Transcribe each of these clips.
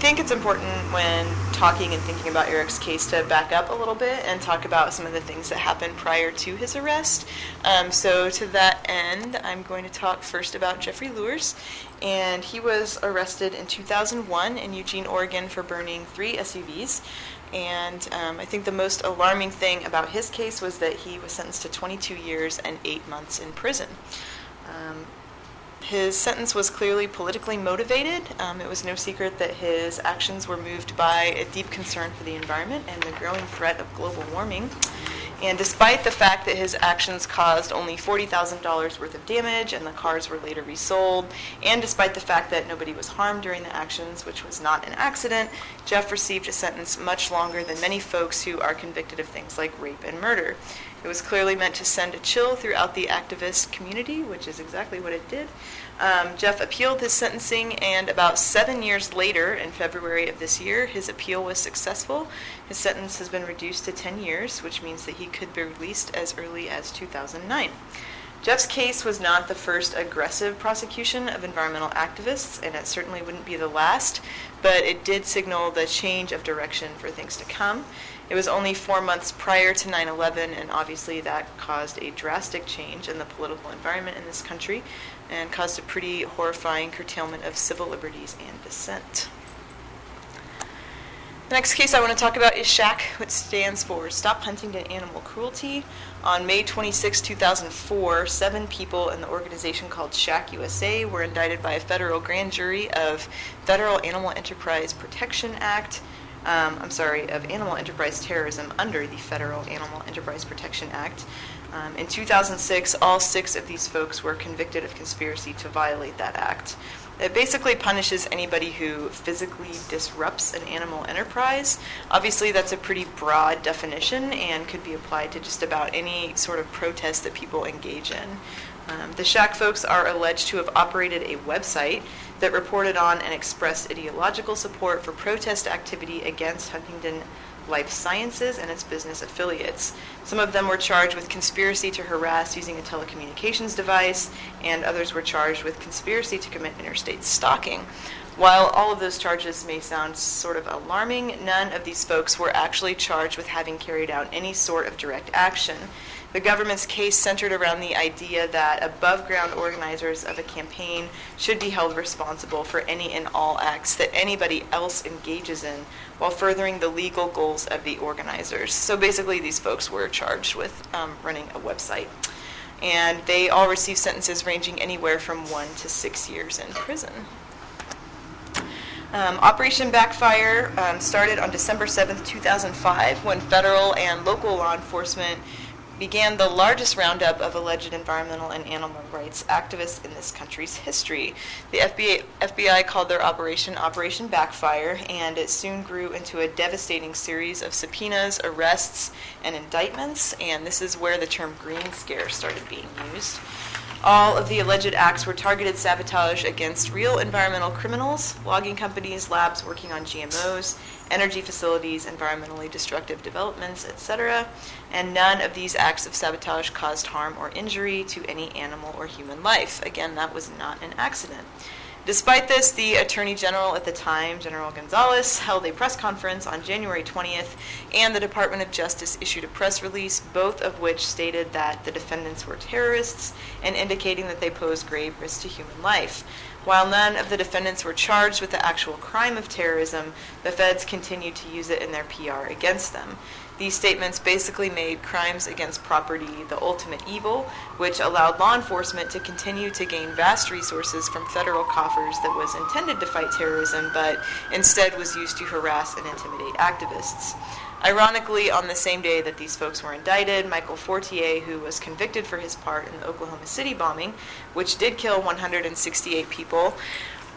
think it's important when talking and thinking about Eric's case to back up a little bit and talk about some of the things that happened prior to his arrest. Um, so, to that end, I'm going to talk first about Jeffrey Luers. And he was arrested in 2001 in Eugene, Oregon for burning three SUVs. And um, I think the most alarming thing about his case was that he was sentenced to 22 years and eight months in prison. Um, his sentence was clearly politically motivated. Um, it was no secret that his actions were moved by a deep concern for the environment and the growing threat of global warming. And despite the fact that his actions caused only $40,000 worth of damage and the cars were later resold, and despite the fact that nobody was harmed during the actions, which was not an accident, Jeff received a sentence much longer than many folks who are convicted of things like rape and murder. It was clearly meant to send a chill throughout the activist community, which is exactly what it did. Um, Jeff appealed his sentencing, and about seven years later, in February of this year, his appeal was successful. His sentence has been reduced to 10 years, which means that he could be released as early as 2009. Jeff's case was not the first aggressive prosecution of environmental activists, and it certainly wouldn't be the last, but it did signal the change of direction for things to come. It was only four months prior to 9 11, and obviously that caused a drastic change in the political environment in this country and caused a pretty horrifying curtailment of civil liberties and dissent. The next case I want to talk about is SHAC, which stands for Stop Huntingdon Animal Cruelty. On May 26, 2004, seven people in the organization called SHAC USA were indicted by a federal grand jury of Federal Animal Enterprise Protection Act. Um, I'm sorry, of animal enterprise terrorism under the Federal Animal Enterprise Protection Act. Um, in 2006, all six of these folks were convicted of conspiracy to violate that act. It basically punishes anybody who physically disrupts an animal enterprise. Obviously, that's a pretty broad definition and could be applied to just about any sort of protest that people engage in. Um, the SHAC folks are alleged to have operated a website that reported on and expressed ideological support for protest activity against Huntingdon Life Sciences and its business affiliates. Some of them were charged with conspiracy to harass using a telecommunications device, and others were charged with conspiracy to commit interstate stalking. While all of those charges may sound sort of alarming, none of these folks were actually charged with having carried out any sort of direct action. The government's case centered around the idea that above ground organizers of a campaign should be held responsible for any and all acts that anybody else engages in while furthering the legal goals of the organizers. So basically, these folks were charged with um, running a website. And they all received sentences ranging anywhere from one to six years in prison. Um, Operation Backfire um, started on December 7th, 2005, when federal and local law enforcement began the largest roundup of alleged environmental and animal rights activists in this country's history. The FBI, FBI, called their operation Operation Backfire, and it soon grew into a devastating series of subpoenas, arrests, and indictments, and this is where the term Green Scare started being used. All of the alleged acts were targeted sabotage against real environmental criminals, logging companies, labs working on GMOs, energy facilities, environmentally destructive developments, etc. And none of these acts of sabotage caused harm or injury to any animal or human life. Again, that was not an accident. Despite this, the Attorney General at the time, General Gonzales, held a press conference on January 20th, and the Department of Justice issued a press release, both of which stated that the defendants were terrorists and indicating that they posed grave risk to human life. While none of the defendants were charged with the actual crime of terrorism, the feds continued to use it in their PR against them. These statements basically made crimes against property the ultimate evil, which allowed law enforcement to continue to gain vast resources from federal coffers that was intended to fight terrorism, but instead was used to harass and intimidate activists. Ironically, on the same day that these folks were indicted, Michael Fortier, who was convicted for his part in the Oklahoma City bombing, which did kill 168 people,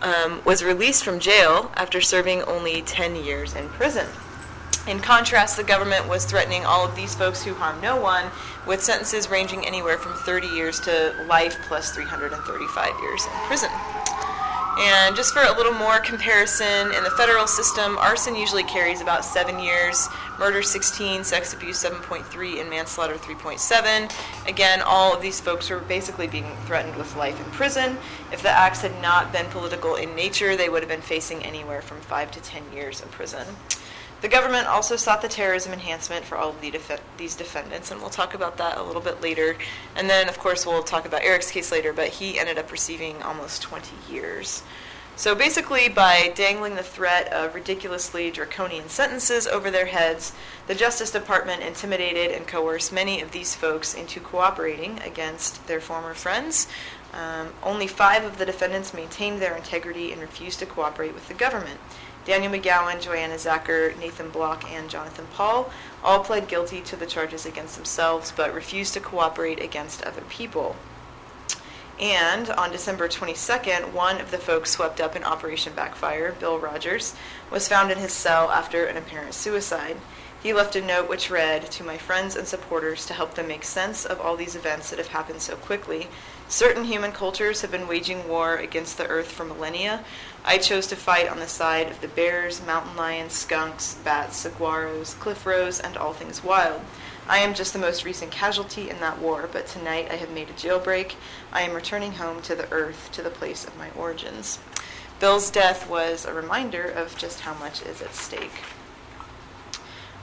um, was released from jail after serving only 10 years in prison. In contrast, the government was threatening all of these folks who harm no one with sentences ranging anywhere from 30 years to life plus 335 years in prison. And just for a little more comparison, in the federal system, arson usually carries about seven years, murder 16, sex abuse 7.3, and manslaughter 3.7. Again, all of these folks were basically being threatened with life in prison. If the acts had not been political in nature, they would have been facing anywhere from five to 10 years in prison. The government also sought the terrorism enhancement for all of the def- these defendants, and we'll talk about that a little bit later. And then, of course, we'll talk about Eric's case later, but he ended up receiving almost 20 years. So basically, by dangling the threat of ridiculously draconian sentences over their heads, the Justice Department intimidated and coerced many of these folks into cooperating against their former friends. Um, only five of the defendants maintained their integrity and refused to cooperate with the government. Daniel McGowan, Joanna Zacher, Nathan Block, and Jonathan Paul all pled guilty to the charges against themselves but refused to cooperate against other people. And on December 22nd, one of the folks swept up in Operation Backfire, Bill Rodgers, was found in his cell after an apparent suicide. He left a note which read, To my friends and supporters, to help them make sense of all these events that have happened so quickly. Certain human cultures have been waging war against the earth for millennia. I chose to fight on the side of the bears, mountain lions, skunks, bats, saguaros, cliff rose, and all things wild. I am just the most recent casualty in that war, but tonight I have made a jailbreak. I am returning home to the earth, to the place of my origins. Bill's death was a reminder of just how much is at stake.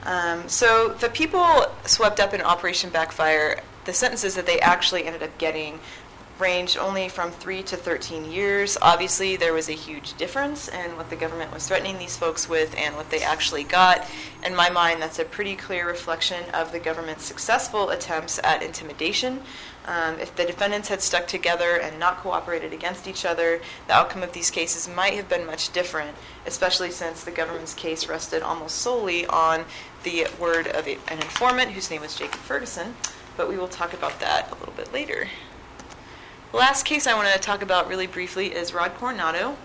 Um, so the people swept up in Operation Backfire, the sentences that they actually ended up getting ranged only from 3 to 13 years. Obviously, there was a huge difference in what the government was threatening these folks with and what they actually got. In my mind, that's a pretty clear reflection of the government's successful attempts at intimidation. Um, if the defendants had stuck together and not cooperated against each other, the outcome of these cases might have been much different, especially since the government's case rested almost solely on the word of an informant whose name was Jacob Ferguson. But we will talk about that a little bit later. The last case I want to talk about really briefly is Rod Coronado.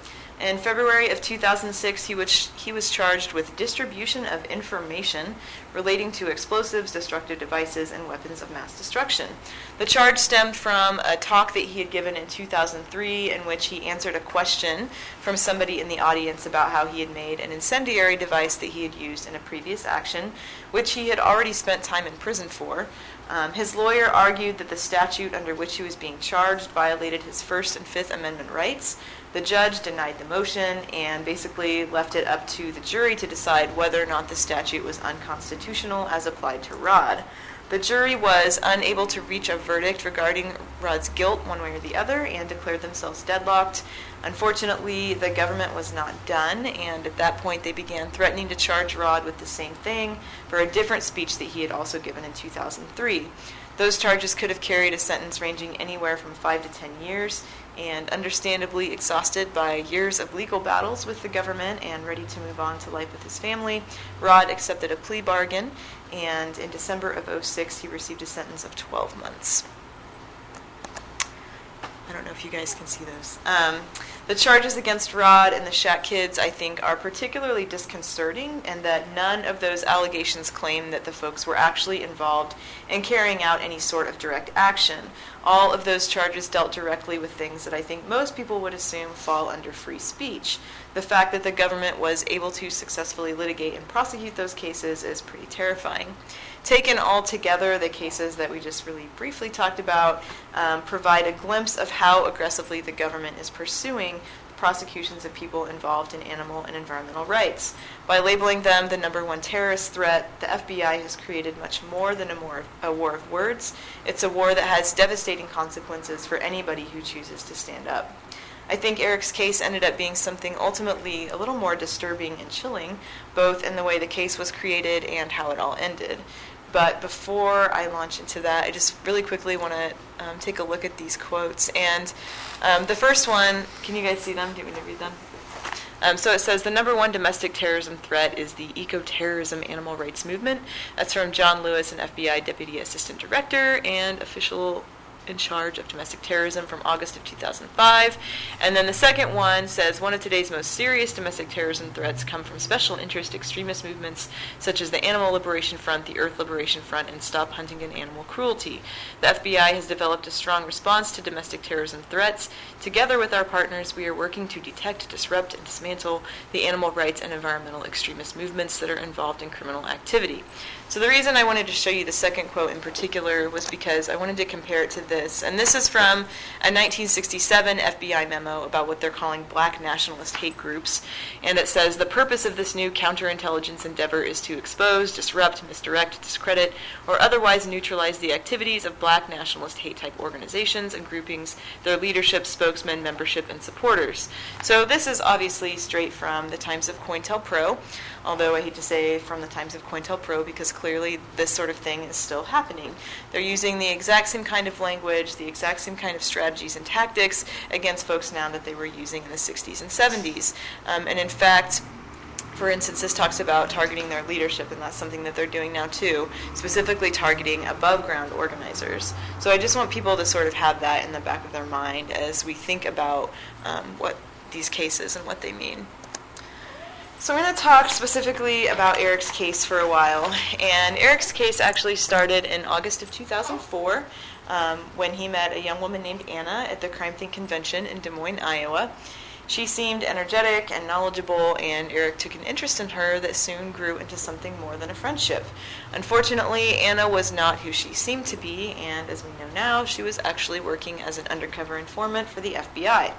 In February of 2006, he was, he was charged with distribution of information relating to explosives, destructive devices, and weapons of mass destruction. The charge stemmed from a talk that he had given in 2003 in which he answered a question from somebody in the audience about how he had made an incendiary device that he had used in a previous action, which he had already spent time in prison for. Um, his lawyer argued that the statute under which he was being charged violated his First and Fifth Amendment rights. The judge denied the motion and basically left it up to the jury to decide whether or not the statute was unconstitutional as applied to Rod. The jury was unable to reach a verdict regarding Rod's guilt one way or the other and declared themselves deadlocked. Unfortunately, the government was not done, and at that point they began threatening to charge Rod with the same thing for a different speech that he had also given in 2003. Those charges could have carried a sentence ranging anywhere from 5 to 10 years, and understandably exhausted by years of legal battles with the government and ready to move on to life with his family, Rod accepted a plea bargain, and in December of 06 he received a sentence of 12 months. I don't know if you guys can see those. Um, the charges against Rod and the SHAC kids, I think, are particularly disconcerting, and that none of those allegations claim that the folks were actually involved in carrying out any sort of direct action. All of those charges dealt directly with things that I think most people would assume fall under free speech. The fact that the government was able to successfully litigate and prosecute those cases is pretty terrifying taken all together, the cases that we just really briefly talked about um, provide a glimpse of how aggressively the government is pursuing prosecutions of people involved in animal and environmental rights. By labeling them the number one terrorist threat, the FBI has created much more than a, more, a war of words. It's a war that has devastating consequences for anybody who chooses to stand up. I think Eric's case ended up being something ultimately a little more disturbing and chilling, both in the way the case was created and how it all ended. But before I launch into that, I just really quickly want to um, take a look at these quotes. And um, the first one, can you guys see them? Do you want me to read them? Um, so it says the number one domestic terrorism threat is the eco-terrorism animal rights movement. That's from John Lewis, an FBI Deputy Assistant Director and official in charge of domestic terrorism from August of 2005. And then the second one says one of today's most serious domestic terrorism threats come from special interest extremist movements such as the Animal Liberation Front, the Earth Liberation Front, and Stop Huntingdon Animal Cruelty. The FBI has developed a strong response to domestic terrorism threats. Together with our partners, we are working to detect, disrupt, and dismantle the animal rights and environmental extremist movements that are involved in criminal activity. So the reason I wanted to show you the second quote in particular was because I wanted to compare it to this. And this is from a 1967 FBI memo about what they're calling black nationalist hate groups. And it says the purpose of this new counterintelligence endeavor is to expose, disrupt, misdirect, discredit, or otherwise neutralize the activities of black nationalist hate type organizations and groupings, their leadership, spokesmen, membership, and supporters. So this is obviously straight from the Times of COINTELPRO although I hate to say from the times of COINTELPRO because clearly this sort of thing is still happening. They're using the exact same kind of language, the exact same kind of strategies and tactics against folks now that they were using in the 60s and 70s. Um, and in fact, for instance, this talks about targeting their leadership, and that's something that they're doing now too, specifically targeting above ground organizers. So I just want people to sort of have that in the back of their mind as we think about um, what these cases and what they mean. So I'm going to talk specifically about Eric's case for a while. And Eric's case actually started in August of 2004 um, when he met a young woman named Anna at the CrimethInc Convention in Des Moines, Iowa. She seemed energetic and knowledgeable, and Eric took an interest in her that soon grew into something more than a friendship. Unfortunately, Anna was not who she seemed to be, and as we know now, she was actually working as an undercover informant for the FBI.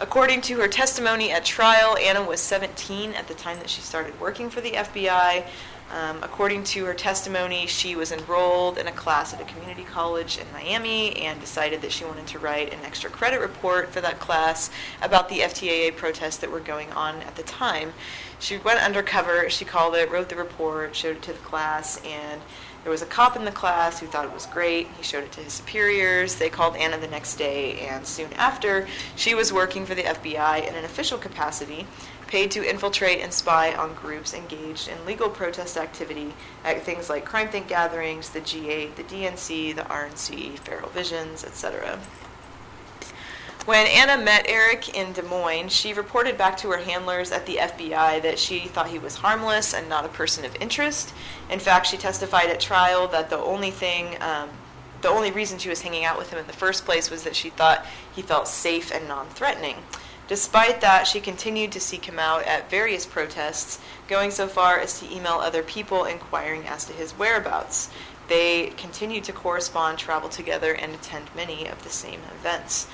According to her testimony at trial, Anna was 17 at the time that she started working for the FBI. Um, according to her testimony, she was enrolled in a class at a community college in Miami and decided that she wanted to write an extra credit report for that class about the FTAA protests that were going on at the time. She went undercover, she called it, wrote the report, showed it to the class, and there was a cop in the class who thought it was great. He showed it to his superiors. They called Anna the next day, and soon after, she was working for the FBI in an official capacity, paid to infiltrate and spy on groups engaged in legal protest activity at things like CrimethInc gatherings, the G8, the DNC, the RNC, Feral Visions, etc. When Anna met Eric in Des Moines, she reported back to her handlers at the FBI that she thought he was harmless and not a person of interest. In fact, she testified at trial that the only thing, um, the only reason she was hanging out with him in the first place was that she thought he felt safe and non threatening. Despite that, she continued to seek him out at various protests, going so far as to email other people inquiring as to his whereabouts. They continued to correspond, travel together, and attend many of the same events.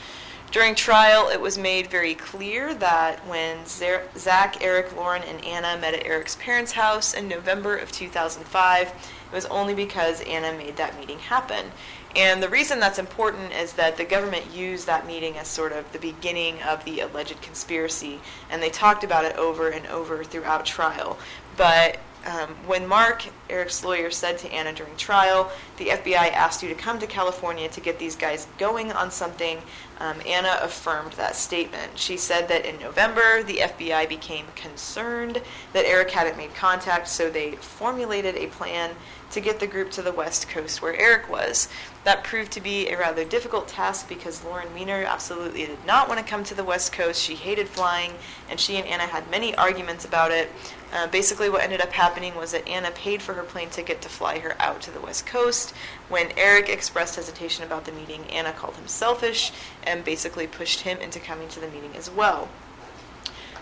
During trial, it was made very clear that when Zach, Eric, Lauren, and Anna met at Eric's parents' house in November of 2005, it was only because Anna made that meeting happen. And the reason that's important is that the government used that meeting as sort of the beginning of the alleged conspiracy, and they talked about it over and over throughout trial. But um, when Mark, Eric's lawyer, said to Anna during trial, the FBI asked you to come to California to get these guys going on something, um, Anna affirmed that statement. She said that in November, the FBI became concerned that Eric hadn't made contact, so they formulated a plan to get the group to the west coast where Eric was. That proved to be a rather difficult task because Lauren Weiner absolutely did not want to come to the west coast. She hated flying, and she and Anna had many arguments about it. Uh, basically, what ended up happening was that Anna paid for her plane ticket to fly her out to the west coast. When Eric expressed hesitation about the meeting, Anna called him selfish and basically pushed him into coming to the meeting as well.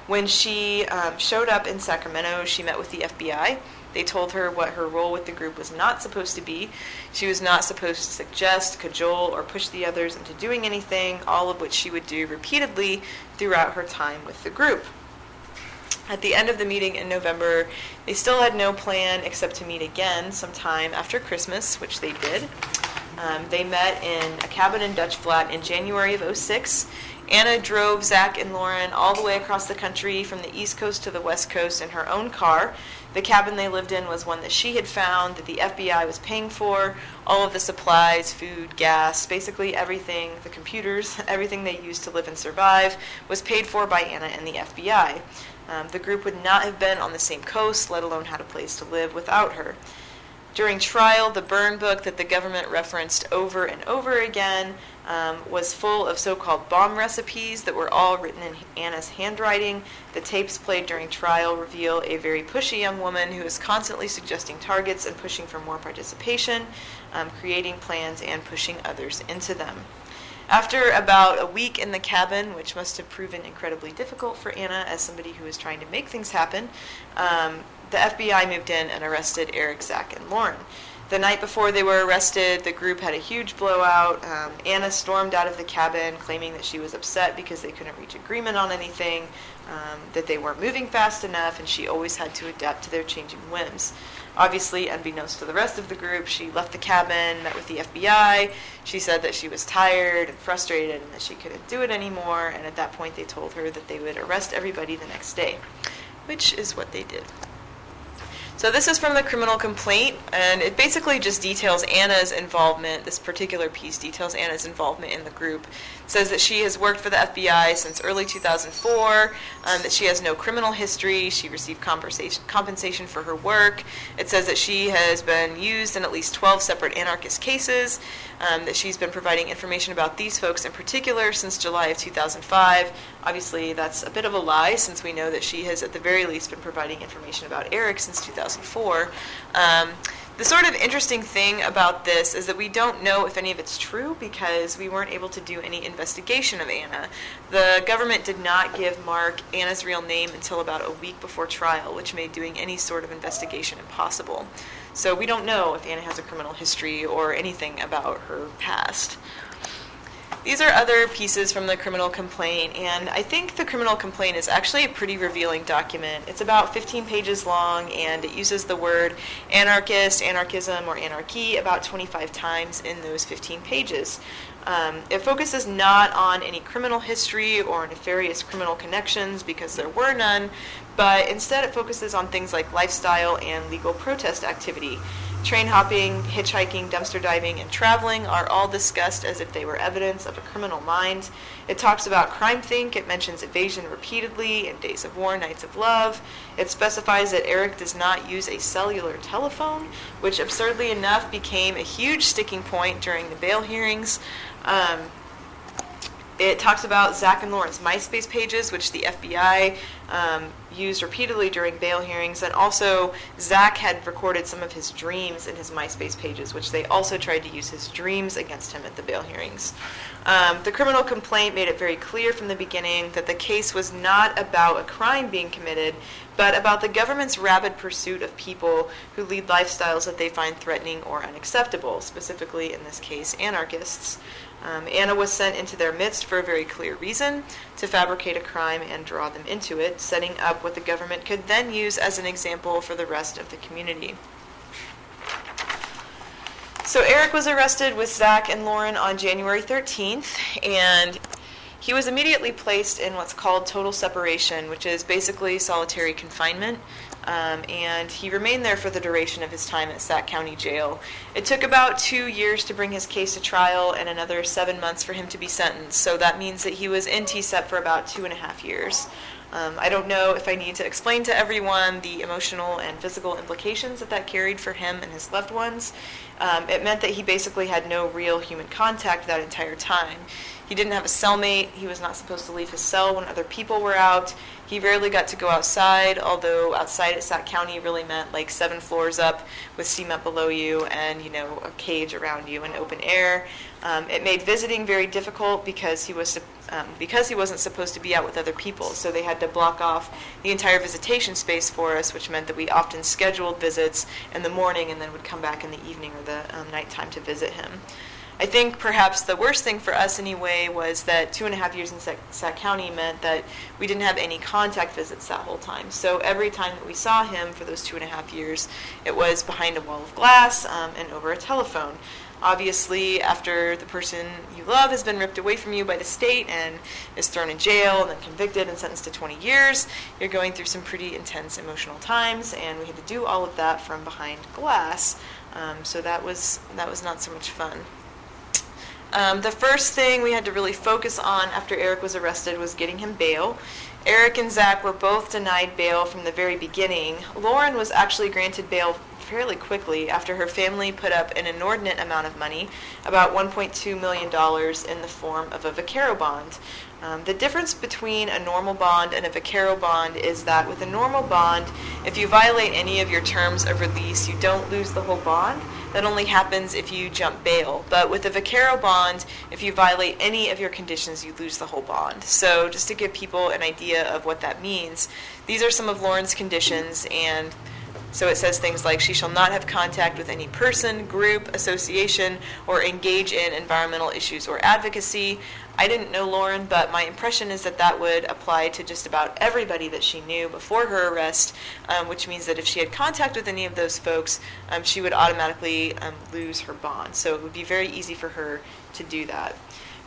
When she um, showed up in Sacramento, she met with the FBI. They told her what her role with the group was not supposed to be. She was not supposed to suggest, cajole, or push the others into doing anything, all of which she would do repeatedly throughout her time with the group. At the end of the meeting in November, they still had no plan except to meet again sometime after Christmas, which they did. Um, they met in a cabin in Dutch Flat in January of 06. Anna drove Zach and Lauren all the way across the country from the East Coast to the West Coast in her own car. The cabin they lived in was one that she had found that the FBI was paying for. All of the supplies, food, gas, basically everything, the computers, everything they used to live and survive, was paid for by Anna and the FBI. Um, the group would not have been on the same coast, let alone had a place to live without her. During trial, the burn book that the government referenced over and over again um, was full of so-called bomb recipes that were all written in Anna's handwriting. The tapes played during trial reveal a very pushy young woman who is constantly suggesting targets and pushing for more participation, um, creating plans and pushing others into them. After about a week in the cabin, which must have proven incredibly difficult for Anna as somebody who was trying to make things happen, um, the FBI moved in and arrested Eric, Zach, and Lauren. The night before they were arrested, the group had a huge blowout. Um, Anna stormed out of the cabin, claiming that she was upset because they couldn't reach agreement on anything, um, that they weren't moving fast enough, and she always had to adapt to their changing whims. Obviously, unbeknownst to the rest of the group, she left the cabin, met with the FBI. She said that she was tired and frustrated and that she couldn't do it anymore, and at that point, they told her that they would arrest everybody the next day, which is what they did. So this is from the criminal complaint, and it basically just details Anna's involvement. This particular piece details Anna's involvement in the group. It says that she has worked for the FBI since early 2004, um, that she has no criminal history, she received compensation for her work. It says that she has been used in at least 12 separate anarchist cases, um, that she's been providing information about these folks in particular since July of 2005. Obviously, that's a bit of a lie since we know that she has, at the very least, been providing information about Eric since 2004. Um, the sort of interesting thing about this is that we don't know if any of it's true because we weren't able to do any investigation of Anna. The government did not give Mark Anna's real name until about a week before trial, which made doing any sort of investigation impossible. So we don't know if Anna has a criminal history or anything about her past. These are other pieces from the criminal complaint, and I think the criminal complaint is actually a pretty revealing document. It's about 15 pages long, and it uses the word anarchist, anarchism, or anarchy about 25 times in those 15 pages. Um, it focuses not on any criminal history or nefarious criminal connections because there were none, but instead it focuses on things like lifestyle and legal protest activity. Train hopping, hitchhiking, dumpster diving, and traveling are all discussed as if they were evidence of a criminal mind. It talks about CrimethInc, it mentions evasion repeatedly in Days of War, Nights of Love. It specifies that Eric does not use a cellular telephone, which absurdly enough became a huge sticking point during the bail hearings. Um, it talks about Zach and Lauren's MySpace pages, which the FBI um, used repeatedly during bail hearings, and also Zach had recorded some of his dreams in his MySpace pages, which they also tried to use his dreams against him at the bail hearings. Um, the criminal complaint made it very clear from the beginning that the case was not about a crime being committed, but about the government's rabid pursuit of people who lead lifestyles that they find threatening or unacceptable, specifically in this case, anarchists. Um, Anna was sent into their midst for a very clear reason to fabricate a crime and draw them into it, setting up what the government could then use as an example for the rest of the community. So Eric was arrested with Zach and Lauren on January 13th, and he was immediately placed in what's called total separation, which is basically solitary confinement. Um, and he remained there for the duration of his time at Sac County Jail. It took about two years to bring his case to trial and another seven months for him to be sentenced. So that means that he was in TSEP for about two and a half years. Um, I don't know if I need to explain to everyone the emotional and physical implications that that carried for him and his loved ones. Um, it meant that he basically had no real human contact that entire time. He didn't have a cellmate. He was not supposed to leave his cell when other people were out. He rarely got to go outside, although outside at Sac County really meant like seven floors up with cement below you and, you know, a cage around you and open air. Um, it made visiting very difficult because he was um, because he wasn't supposed to be out with other people. So they had to block off the entire visitation space for us, which meant that we often scheduled visits in the morning and then would come back in the evening or the um, nighttime to visit him. I think perhaps the worst thing for us anyway was that two and a half years in Sac, Sac, County meant that we didn't have any contact visits that whole time. So every time that we saw him for those two and a half years, it was behind a wall of glass um, and over a telephone. Obviously, after the person you love has been ripped away from you by the state and is thrown in jail and then convicted and sentenced to 20 years, you're going through some pretty intense emotional times, and we had to do all of that from behind glass. Um, so that was that was not so much fun. Um, the first thing we had to really focus on after Eric was arrested was getting him bail. Eric and Zach were both denied bail from the very beginning. Lauren was actually granted bail fairly quickly after her family put up an inordinate amount of money, about $1.2 million, in the form of a vaquero bond. Um, the difference between a normal bond and a vaquero bond is that with a normal bond, if you violate any of your terms of release, you don't lose the whole bond. That only happens if you jump bail. But with a vaquero bond, if you violate any of your conditions, you lose the whole bond. So just to give people an idea of what that means, these are some of Lauren's conditions and so it says things like she shall not have contact with any person, group, association, or engage in environmental issues or advocacy. I didn't know Lauren, but my impression is that that would apply to just about everybody that she knew before her arrest, um, which means that if she had contact with any of those folks, um, she would automatically um, lose her bond. So it would be very easy for her to do that.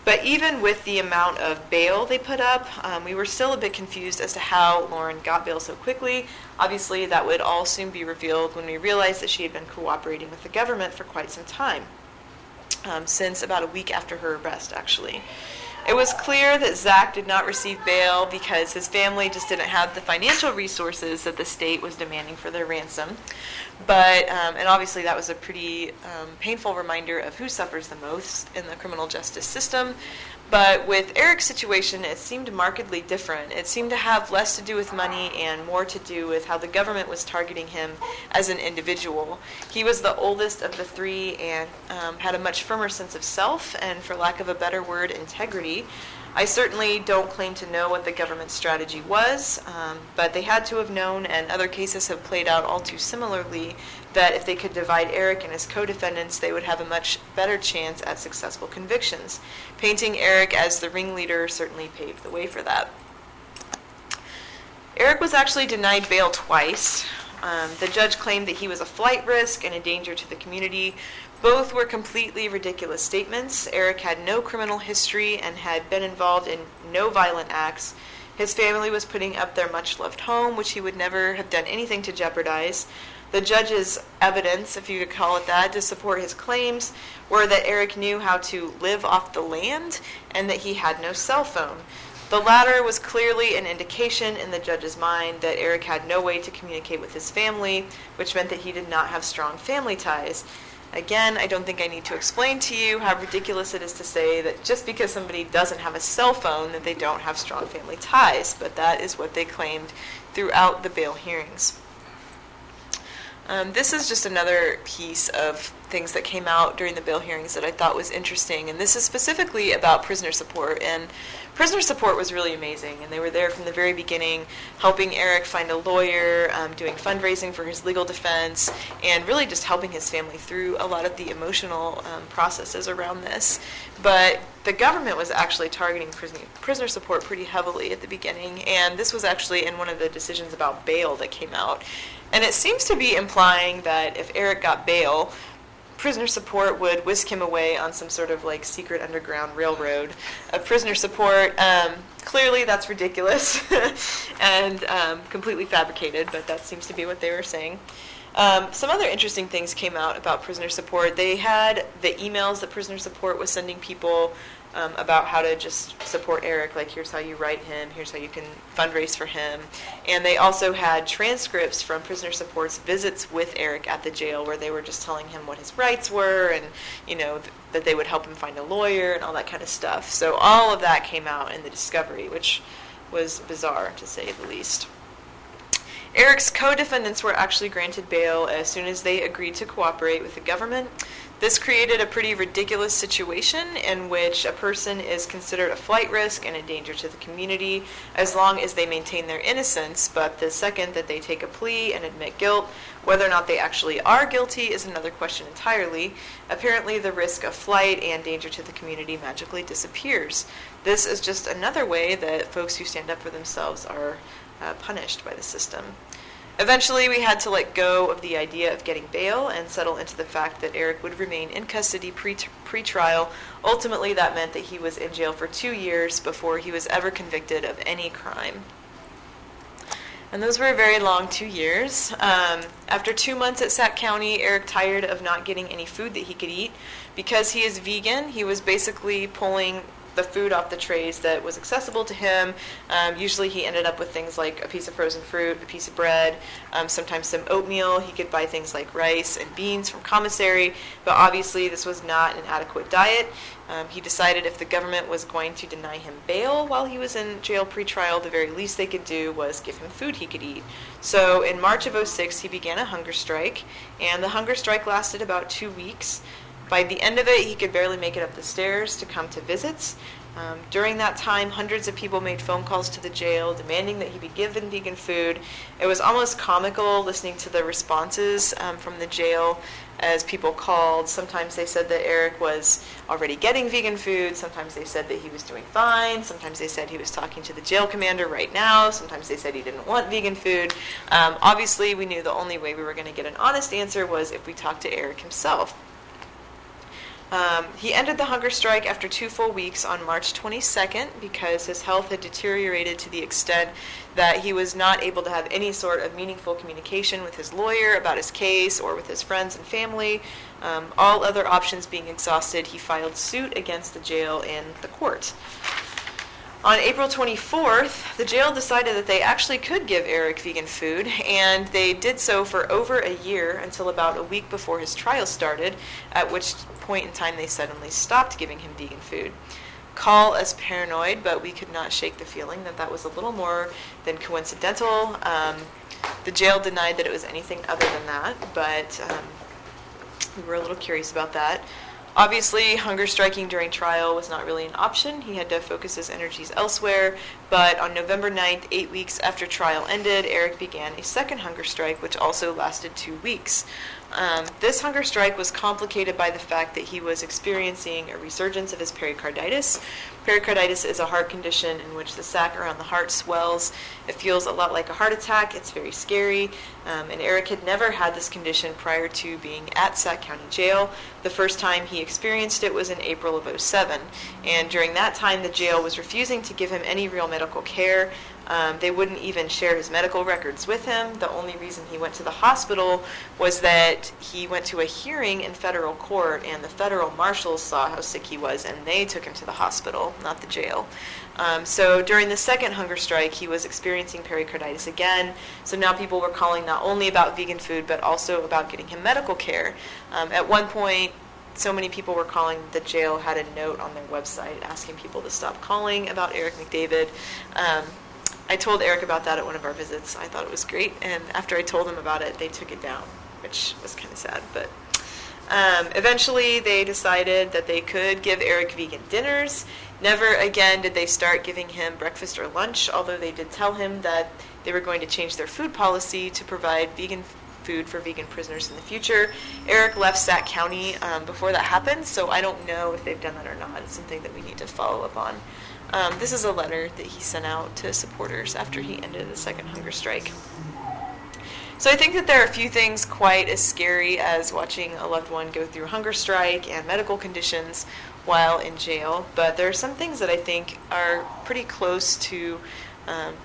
But even with the amount of bail they put up, um, we were still a bit confused as to how Lauren got bail so quickly. Obviously, that would all soon be revealed when we realized that she had been cooperating with the government for quite some time, um, since about a week after her arrest, actually. It was clear that Zach did not receive bail because his family just didn't have the financial resources that the state was demanding for their ransom. But, um, and obviously that was a pretty um, painful reminder of who suffers the most in the criminal justice system. But with Eric's situation, it seemed markedly different. It seemed to have less to do with money and more to do with how the government was targeting him as an individual. He was the oldest of the three and um, had a much firmer sense of self and, for lack of a better word, integrity. I certainly don't claim to know what the government's strategy was, um, but they had to have known, and other cases have played out all too similarly, that if they could divide Eric and his co defendants, they would have a much better chance at successful convictions. Painting Eric as the ringleader certainly paved the way for that. Eric was actually denied bail twice. Um, the judge claimed that he was a flight risk and a danger to the community, both were completely ridiculous statements. Eric had no criminal history and had been involved in no violent acts. His family was putting up their much loved home, which he would never have done anything to jeopardize. The judge's evidence, if you could call it that, to support his claims were that Eric knew how to live off the land and that he had no cell phone. The latter was clearly an indication in the judge's mind that Eric had no way to communicate with his family, which meant that he did not have strong family ties. Again, I don't think I need to explain to you how ridiculous it is to say that just because somebody doesn't have a cell phone that they don't have strong family ties, but that is what they claimed throughout the bail hearings. Um, this is just another piece of things that came out during the bail hearings that I thought was interesting, and this is specifically about prisoner support. And prisoner support was really amazing, and they were there from the very beginning, helping Eric find a lawyer, um, doing fundraising for his legal defense, and really just helping his family through a lot of the emotional um, processes around this. But the government was actually targeting prisoner, prisoner support pretty heavily at the beginning, and this was actually in one of the decisions about bail that came out. And it seems to be implying that if Eric got bail, prisoner support would whisk him away on some sort of like secret underground railroad of prisoner support. Um, clearly, that's ridiculous and um, completely fabricated, but that seems to be what they were saying. Um, some other interesting things came out about prisoner support. They had the emails that prisoner support was sending people um, about how to just support Eric. Like, here's how you write him, here's how you can fundraise for him. And they also had transcripts from prisoner support's visits with Eric at the jail where they were just telling him what his rights were and, you know, th- that they would help him find a lawyer and all that kind of stuff. So all of that came out in the discovery, which was bizarre to say the least. Eric's co defendants were actually granted bail as soon as they agreed to cooperate with the government. This created a pretty ridiculous situation in which a person is considered a flight risk and a danger to the community as long as they maintain their innocence, but the second that they take a plea and admit guilt, whether or not they actually are guilty is another question entirely. Apparently, the risk of flight and danger to the community magically disappears. This is just another way that folks who stand up for themselves are uh, punished by the system. Eventually, we had to let go of the idea of getting bail and settle into the fact that Eric would remain in custody pre trial. Ultimately, that meant that he was in jail for two years before he was ever convicted of any crime. And those were a very long two years. Um, after two months at Sac County, Eric tired of not getting any food that he could eat. Because he is vegan, he was basically pulling the food off the trays that was accessible to him. Um, usually he ended up with things like a piece of frozen fruit, a piece of bread, um, sometimes some oatmeal. He could buy things like rice and beans from commissary, but obviously this was not an adequate diet. Um, he decided if the government was going to deny him bail while he was in jail pretrial, the very least they could do was give him food he could eat. So in March of 06, he began a hunger strike, and the hunger strike lasted about two weeks. By the end of it, he could barely make it up the stairs to come to visits. Um, during that time, hundreds of people made phone calls to the jail demanding that he be given vegan food. It was almost comical listening to the responses um, from the jail as people called. Sometimes they said that Eric was already getting vegan food. Sometimes they said that he was doing fine. Sometimes they said he was talking to the jail commander right now. Sometimes they said he didn't want vegan food. Um, obviously, we knew the only way we were going to get an honest answer was if we talked to Eric himself. Um, he ended the hunger strike after two full weeks on March 22nd because his health had deteriorated to the extent that he was not able to have any sort of meaningful communication with his lawyer about his case or with his friends and family. Um, all other options being exhausted, he filed suit against the jail and the court. On April 24th, the jail decided that they actually could give Eric vegan food, and they did so for over a year until about a week before his trial started, at which point in time they suddenly stopped giving him vegan food. Call us paranoid, but we could not shake the feeling that that was a little more than coincidental. Um, the jail denied that it was anything other than that, but um, we were a little curious about that. Obviously, hunger striking during trial was not really an option. He had to focus his energies elsewhere. But on November 9th, eight weeks after trial ended, Eric began a second hunger strike, which also lasted two weeks. Um, this hunger strike was complicated by the fact that he was experiencing a resurgence of his pericarditis. Pericarditis is a heart condition in which the sac around the heart swells. It feels a lot like a heart attack. It's very scary. Um, and Eric had never had this condition prior to being at Sac County Jail. The first time he experienced it was in April of 07. And during that time, the jail was refusing to give him any real medical care. Um, they wouldn't even share his medical records with him. The only reason he went to the hospital was that he went to a hearing in federal court, and the federal marshals saw how sick he was, and they took him to the hospital, not the jail. Um, so during the second hunger strike, he was experiencing pericarditis again. So now people were calling not only about vegan food, but also about getting him medical care. Um, at one point, so many people were calling the jail had a note on their website asking people to stop calling about Eric McDavid. Um, I told Eric about that at one of our visits. I thought it was great, and after I told them about it, they took it down, which was kind of sad. But um, eventually, they decided that they could give Eric vegan dinners. Never again did they start giving him breakfast or lunch, although they did tell him that they were going to change their food policy to provide vegan food for vegan prisoners in the future. Eric left Sac County um, before that happened, so I don't know if they've done that or not. It's something that we need to follow up on. Um, this is a letter that he sent out to supporters after he ended the second hunger strike. So I think that there are a few things quite as scary as watching a loved one go through hunger strike and medical conditions while in jail, but there are some things that I think are pretty close to um,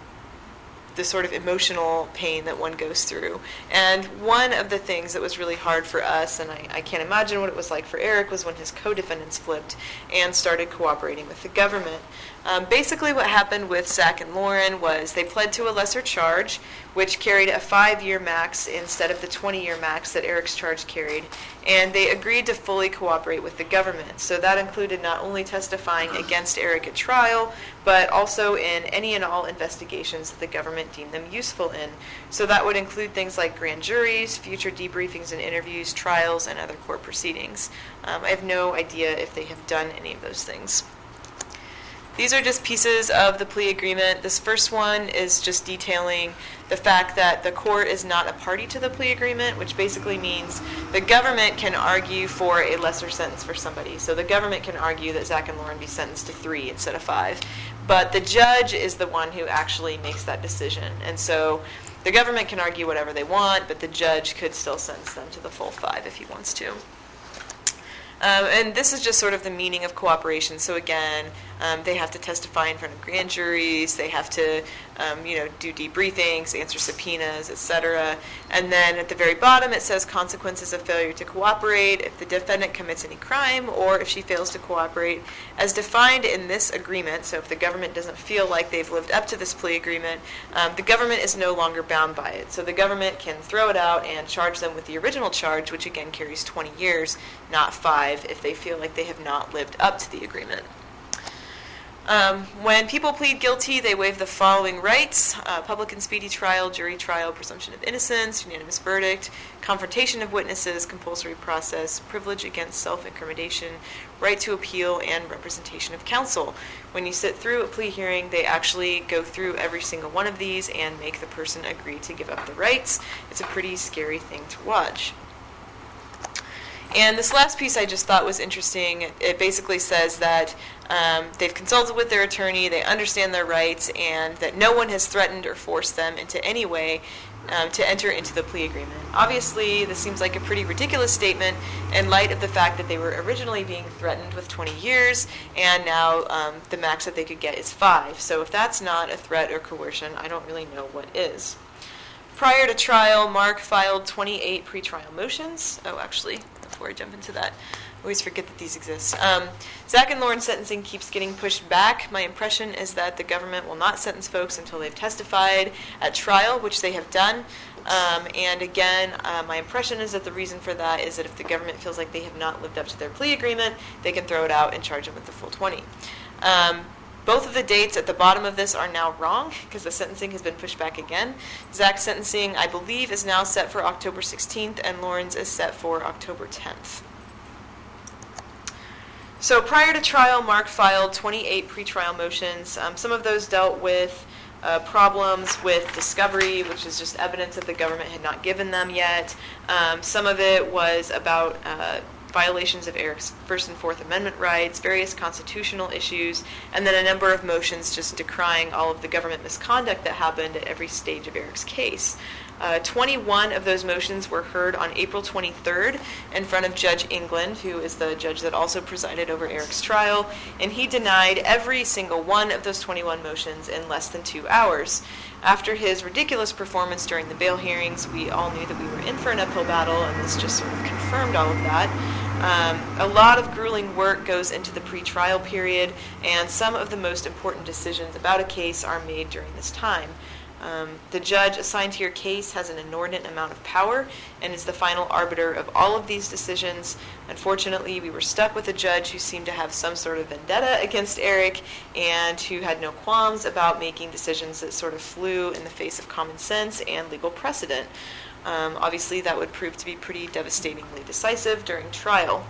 the sort of emotional pain that one goes through. And one of the things that was really hard for us, and I, I can't imagine what it was like for Eric, was when his co defendants flipped and started cooperating with the government. Um, basically, what happened with Zach and Lauren was they pled to a lesser charge, which carried a five year max instead of the 20 year max that Eric's charge carried, and they agreed to fully cooperate with the government. So that included not only testifying against Eric at trial, but also in any and all investigations that the government deemed them useful in. So that would include things like grand juries, future debriefings and interviews, trials, and other court proceedings. Um, I have no idea if they have done any of those things. These are just pieces of the plea agreement. This first one is just detailing the fact that the court is not a party to the plea agreement, which basically means the government can argue for a lesser sentence for somebody. So the government can argue that Zach and Lauren be sentenced to three instead of five. But the judge is the one who actually makes that decision. And so the government can argue whatever they want, but the judge could still sentence them to the full five if he wants to. Um, and this is just sort of the meaning of cooperation. So again, um, they have to testify in front of grand juries. They have to, um, you know, do debriefings, answer subpoenas, etc. And then at the very bottom, it says consequences of failure to cooperate if the defendant commits any crime or if she fails to cooperate, as defined in this agreement. So if the government doesn't feel like they've lived up to this plea agreement, um, the government is no longer bound by it. So the government can throw it out and charge them with the original charge, which again carries 20 years, not five, if they feel like they have not lived up to the agreement. Um, when people plead guilty, they waive the following rights uh, public and speedy trial, jury trial, presumption of innocence, unanimous verdict, confrontation of witnesses, compulsory process, privilege against self incrimination, right to appeal, and representation of counsel. When you sit through a plea hearing, they actually go through every single one of these and make the person agree to give up the rights. It's a pretty scary thing to watch. And this last piece I just thought was interesting. It, basically says that um, they've consulted with their attorney, they understand their rights, and that no one has threatened or forced them into any way um, to enter into the plea agreement. Obviously, this seems like a pretty ridiculous statement in light of the fact that they were originally being threatened with 20 years, and now um, the max that they could get is five. So if that's not a threat or coercion, I don't really know what is. Prior to trial, Mark filed 28 pretrial motions. Oh, actually, before I jump into that. I always forget that these exist. Um, Zach and Lauren's sentencing keeps getting pushed back. My impression is that the government will not sentence folks until they've testified at trial, which they have done. Um, and again, uh, my impression is that the reason for that is that if the government feels like they have not lived up to their plea agreement, they can throw it out and charge them with the full 20. Um, both of the dates at the bottom of this are now wrong because the sentencing has been pushed back again. Zach's sentencing, I believe, is now set for October 16th, and Lauren's is set for October 10th. So prior to trial, Mark filed 28 pretrial motions. Um, some of those dealt with uh, problems with discovery, which is just evidence that the government had not given them yet. Um, some of it was about uh, violations of Eric's First and Fourth Amendment rights, various constitutional issues, and then a number of motions just decrying all of the government misconduct that happened at every stage of Eric's case. Uh, 21 of those motions were heard on April 23rd in front of Judge England, who is the judge that also presided over Eric's trial, and he denied every single one of those 21 motions in less than two hours. After his ridiculous performance during the bail hearings, we all knew that we were in for an uphill battle, and this just sort of confirmed all of that. Um, a lot of grueling work goes into the pre-trial period, and some of the most important decisions about a case are made during this time. Um, the judge assigned to your case has an inordinate amount of power and is the final arbiter of all of these decisions. Unfortunately, we were stuck with a judge who seemed to have some sort of vendetta against Eric and who had no qualms about making decisions that sort of flew in the face of common sense and legal precedent. Um, obviously, that would prove to be pretty devastatingly decisive during trial.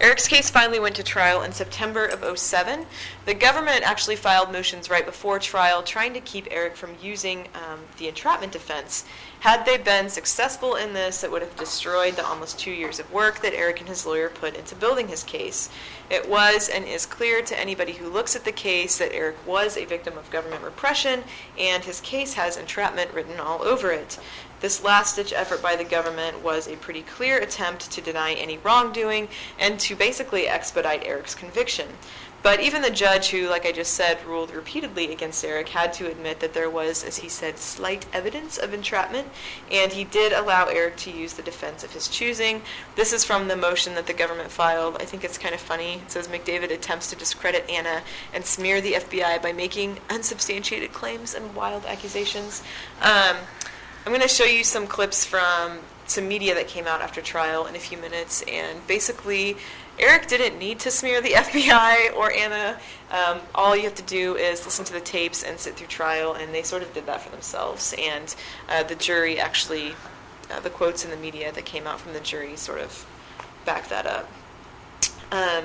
Eric's case finally went to trial in September of 07. The government actually filed motions right before trial trying to keep Eric from using um, the entrapment defense. Had they been successful in this, it would have destroyed the almost two years of work that Eric and his lawyer put into building his case. It was and is clear to anybody who looks at the case that Eric was a victim of government repression, and his case has entrapment written all over it. This last ditch effort by the government was a pretty clear attempt to deny any wrongdoing and to basically expedite Eric's conviction. But even the judge, who, like I just said, ruled repeatedly against Eric, had to admit that there was, as he said, slight evidence of entrapment, and he did allow Eric to use the defense of his choosing. This is from the motion that the government filed. I think it's kind of funny. It says McDavid attempts to discredit Anna and smear the FBI by making unsubstantiated claims and wild accusations. Um, I'm going to show you some clips from some media that came out after trial in a few minutes, and basically, Eric didn't need to smear the FBI or Anna. Um, all you have to do is listen to the tapes and sit through trial, and they sort of did that for themselves. And uh, the jury actually, uh, the quotes in the media that came out from the jury sort of back that up. Um,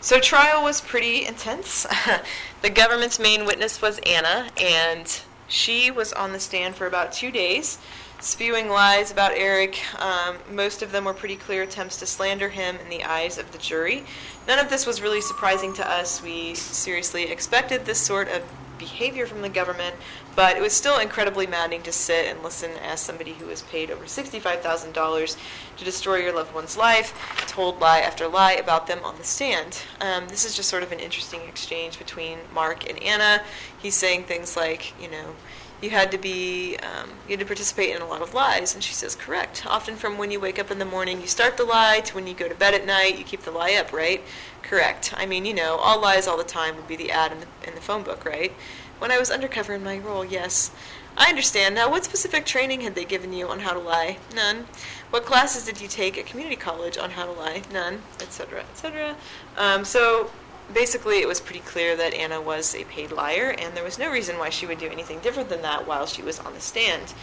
so trial was pretty intense. the government's main witness was Anna, and she was on the stand for about two days, spewing lies about Eric. Um, most of them were pretty clear attempts to slander him in the eyes of the jury. None of this was really surprising to us. We seriously expected this sort of behavior from the government, but it was still incredibly maddening to sit and listen as somebody who was paid over $65,000 to destroy your loved one's life, told lie after lie about them on the stand. Um, this is just sort of an interesting exchange between Mark and Anna. He's saying things like, you know, you had to be um, you had to participate in a lot of lies. And she says correct. Often from when you wake up in the morning you start the lie to when you go to bed at night you keep the lie up right? Correct. I mean you know all lies all the time would be the ad in the, in the phone book right? When i was undercover in my role yes. I understand. Now what specific training had they given you on how to lie? None. What classes did you take at community college on how to lie? None etc etc um, so basically it was pretty clear that Anna was a paid liar, and there was no reason why she would do anything different than that while she was on the stand.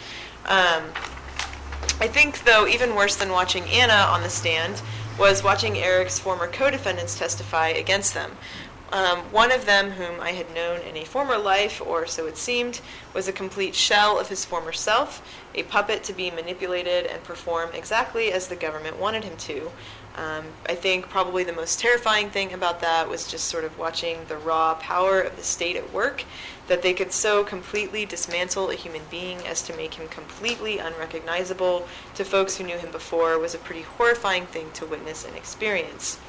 Um, I think, though, even worse than watching Anna on the stand was watching Eric's former co defendants testify against them. Um, one of them, whom I had known in a former life, or so it seemed, was a complete shell of his former self, a puppet to be manipulated and perform exactly as the government wanted him to, um, I think probably the most terrifying thing about that was just sort of watching the raw power of the state at work, that they could so completely dismantle a human being as to make him completely unrecognizable to folks who knew him before was a pretty horrifying thing to witness and experience.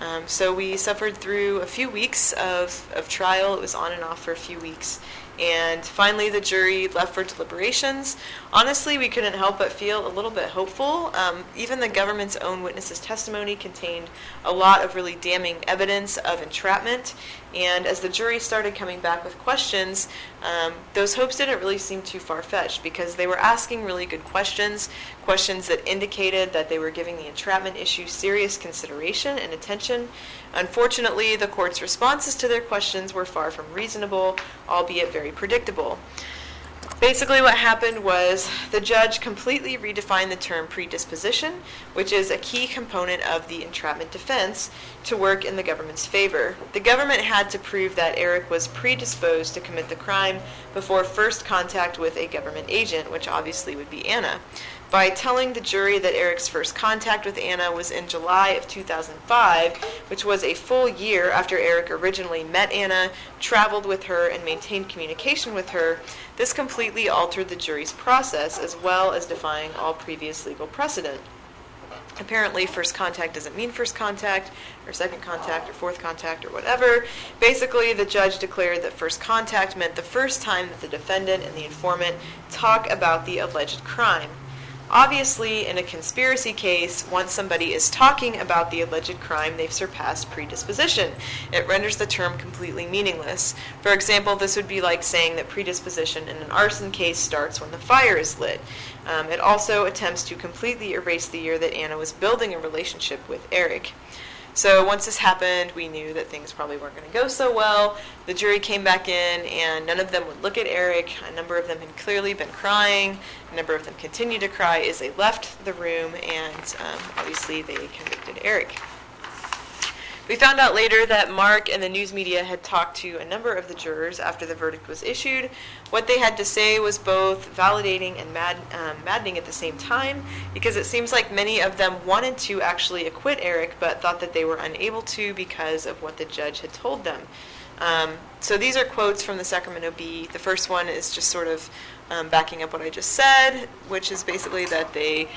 Um, so we suffered through a few weeks of, of trial. It was on and off for a few weeks. And finally, the jury left for deliberations. Honestly, we couldn't help but feel a little bit hopeful. Um, even the government's own witnesses' testimony contained a lot of really damning evidence of entrapment. And as the jury started coming back with questions, um, those hopes didn't really seem too far fetched because they were asking really good questions, questions that indicated that they were giving the entrapment issue serious consideration and attention. Unfortunately, the court's responses to their questions were far from reasonable, albeit very predictable. Basically, what happened was the judge completely redefined the term predisposition, which is a key component of the entrapment defense, to work in the government's favor. The government had to prove that Eric was predisposed to commit the crime before first contact with a government agent, which obviously would be Anna by telling the jury that Eric's first contact with Anna was in July of 2005, which was a full year after Eric originally met Anna, traveled with her, and maintained communication with her, this completely altered the jury's process as well as defying all previous legal precedent. Apparently, first contact doesn't mean first contact, or second contact, or fourth contact, or whatever. Basically, the judge declared that first contact meant the first time that the defendant and the informant talk about the alleged crime. Obviously, in a conspiracy case, once somebody is talking about the alleged crime, they've surpassed predisposition. It renders the term completely meaningless. For example, this would be like saying that predisposition in an arson case starts when the fire is lit. Um, it also attempts to completely erase the year that Anna was building a relationship with Eric. So once this happened, we knew that things probably weren't going to go so well. The jury came back in, and none of them would look at Eric. A number of them had clearly been crying. A number of them continued to cry as they left the room, and um, obviously they convicted Eric. We found out later that Mark and the news media had talked to a number of the jurors after the verdict was issued. What they had to say was both validating and mad, um, maddening at the same time because it seems like many of them wanted to actually acquit Eric but thought that they were unable to because of what the judge had told them. Um, so these are quotes from the Sacramento Bee. The first one is just sort of um, backing up what I just said, which is basically that they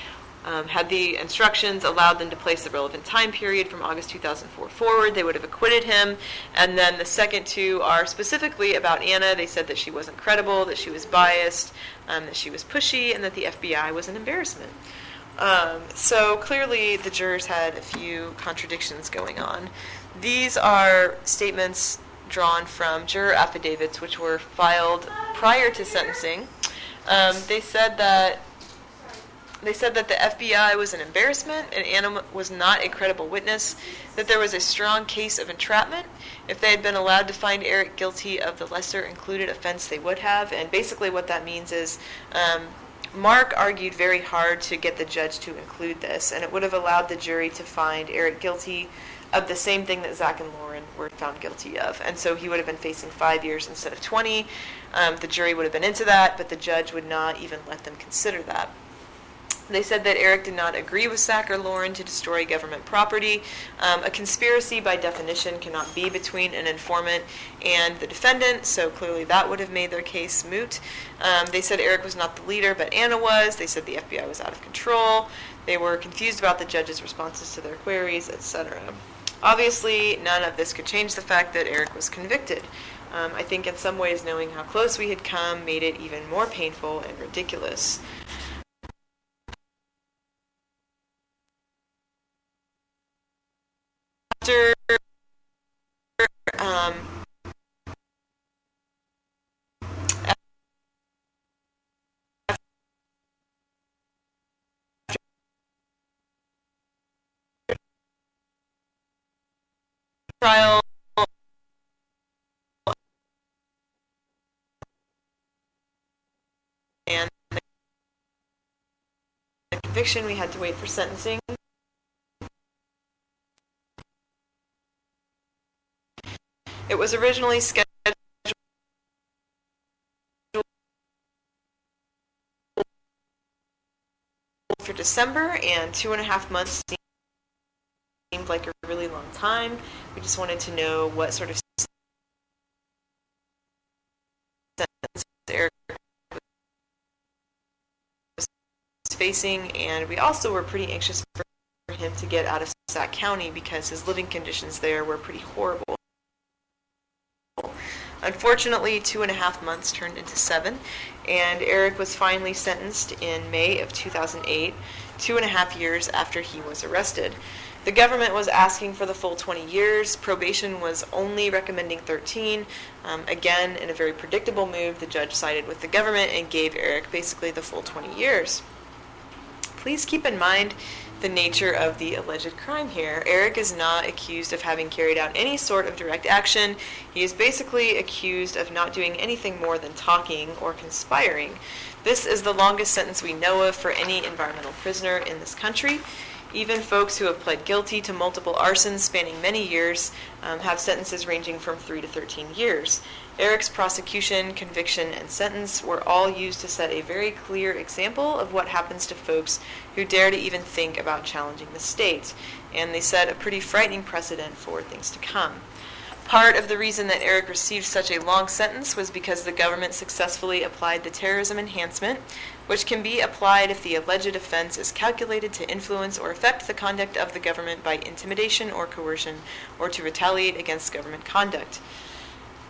um, had the instructions allowed them to place the relevant time period from August 2004 forward, they would have acquitted him. And then the second two are specifically about Anna. They said that she wasn't credible, that she was biased, um, that she was pushy, and that the FBI was an embarrassment. Um, so clearly, the jurors had a few contradictions going on. These are statements drawn from juror affidavits, which were filed prior to sentencing. Um, they said that they said that the FBI was an embarrassment and Anna was not a credible witness, that there was a strong case of entrapment. If they had been allowed to find Eric guilty of the lesser included offense, they would have. And basically, what that means is um, Mark argued very hard to get the judge to include this, and it would have allowed the jury to find Eric guilty of the same thing that Zach and Lauren were found guilty of. And so he would have been facing five years instead of 20. Um, the jury would have been into that, but the judge would not even let them consider that. They said that Eric did not agree with Zach or Lauren to destroy government property. Um, a conspiracy, by definition, cannot be between an informant and the defendant, so clearly that would have made their case moot. Um, they said Eric was not the leader, but Anna was. They said the FBI was out of control. They were confused about the judge's responses to their queries, etc. Obviously, none of this could change the fact that Eric was convicted. Um, I think in some ways knowing how close we had come made it even more painful and ridiculous. After um, trial and the conviction we had to wait for sentencing it was originally scheduled for December and two and a half months seemed like a really long time. We just wanted to know what sort of sentence Eric was facing, and we also were pretty anxious for him to get out of Sac County because his living conditions there were pretty horrible. Unfortunately, two and a half months turned into seven, and Eric was finally sentenced in May of 2008, two and a half years after he was arrested. The government was asking for the full 20 years. Probation was only recommending 13. Um, again, in a very predictable move, the judge sided with the government and gave Eric basically the full 20 years. Please keep in mind the nature of the alleged crime here. Eric is not accused of having carried out any sort of direct action. He is basically accused of not doing anything more than talking or conspiring. This is the longest sentence we know of for any environmental prisoner in this country. Even folks who have pled guilty to multiple arsons spanning many years um, have sentences ranging from 3 to 13 years. Eric's prosecution, conviction, and sentence were all used to set a very clear example of what happens to folks who dare to even think about challenging the state, and they set a pretty frightening precedent for things to come. Part of the reason that Eric received such a long sentence was because the government successfully applied the terrorism enhancement, which can be applied if the alleged offense is calculated to influence or affect the conduct of the government by intimidation or coercion, or to retaliate against government conduct.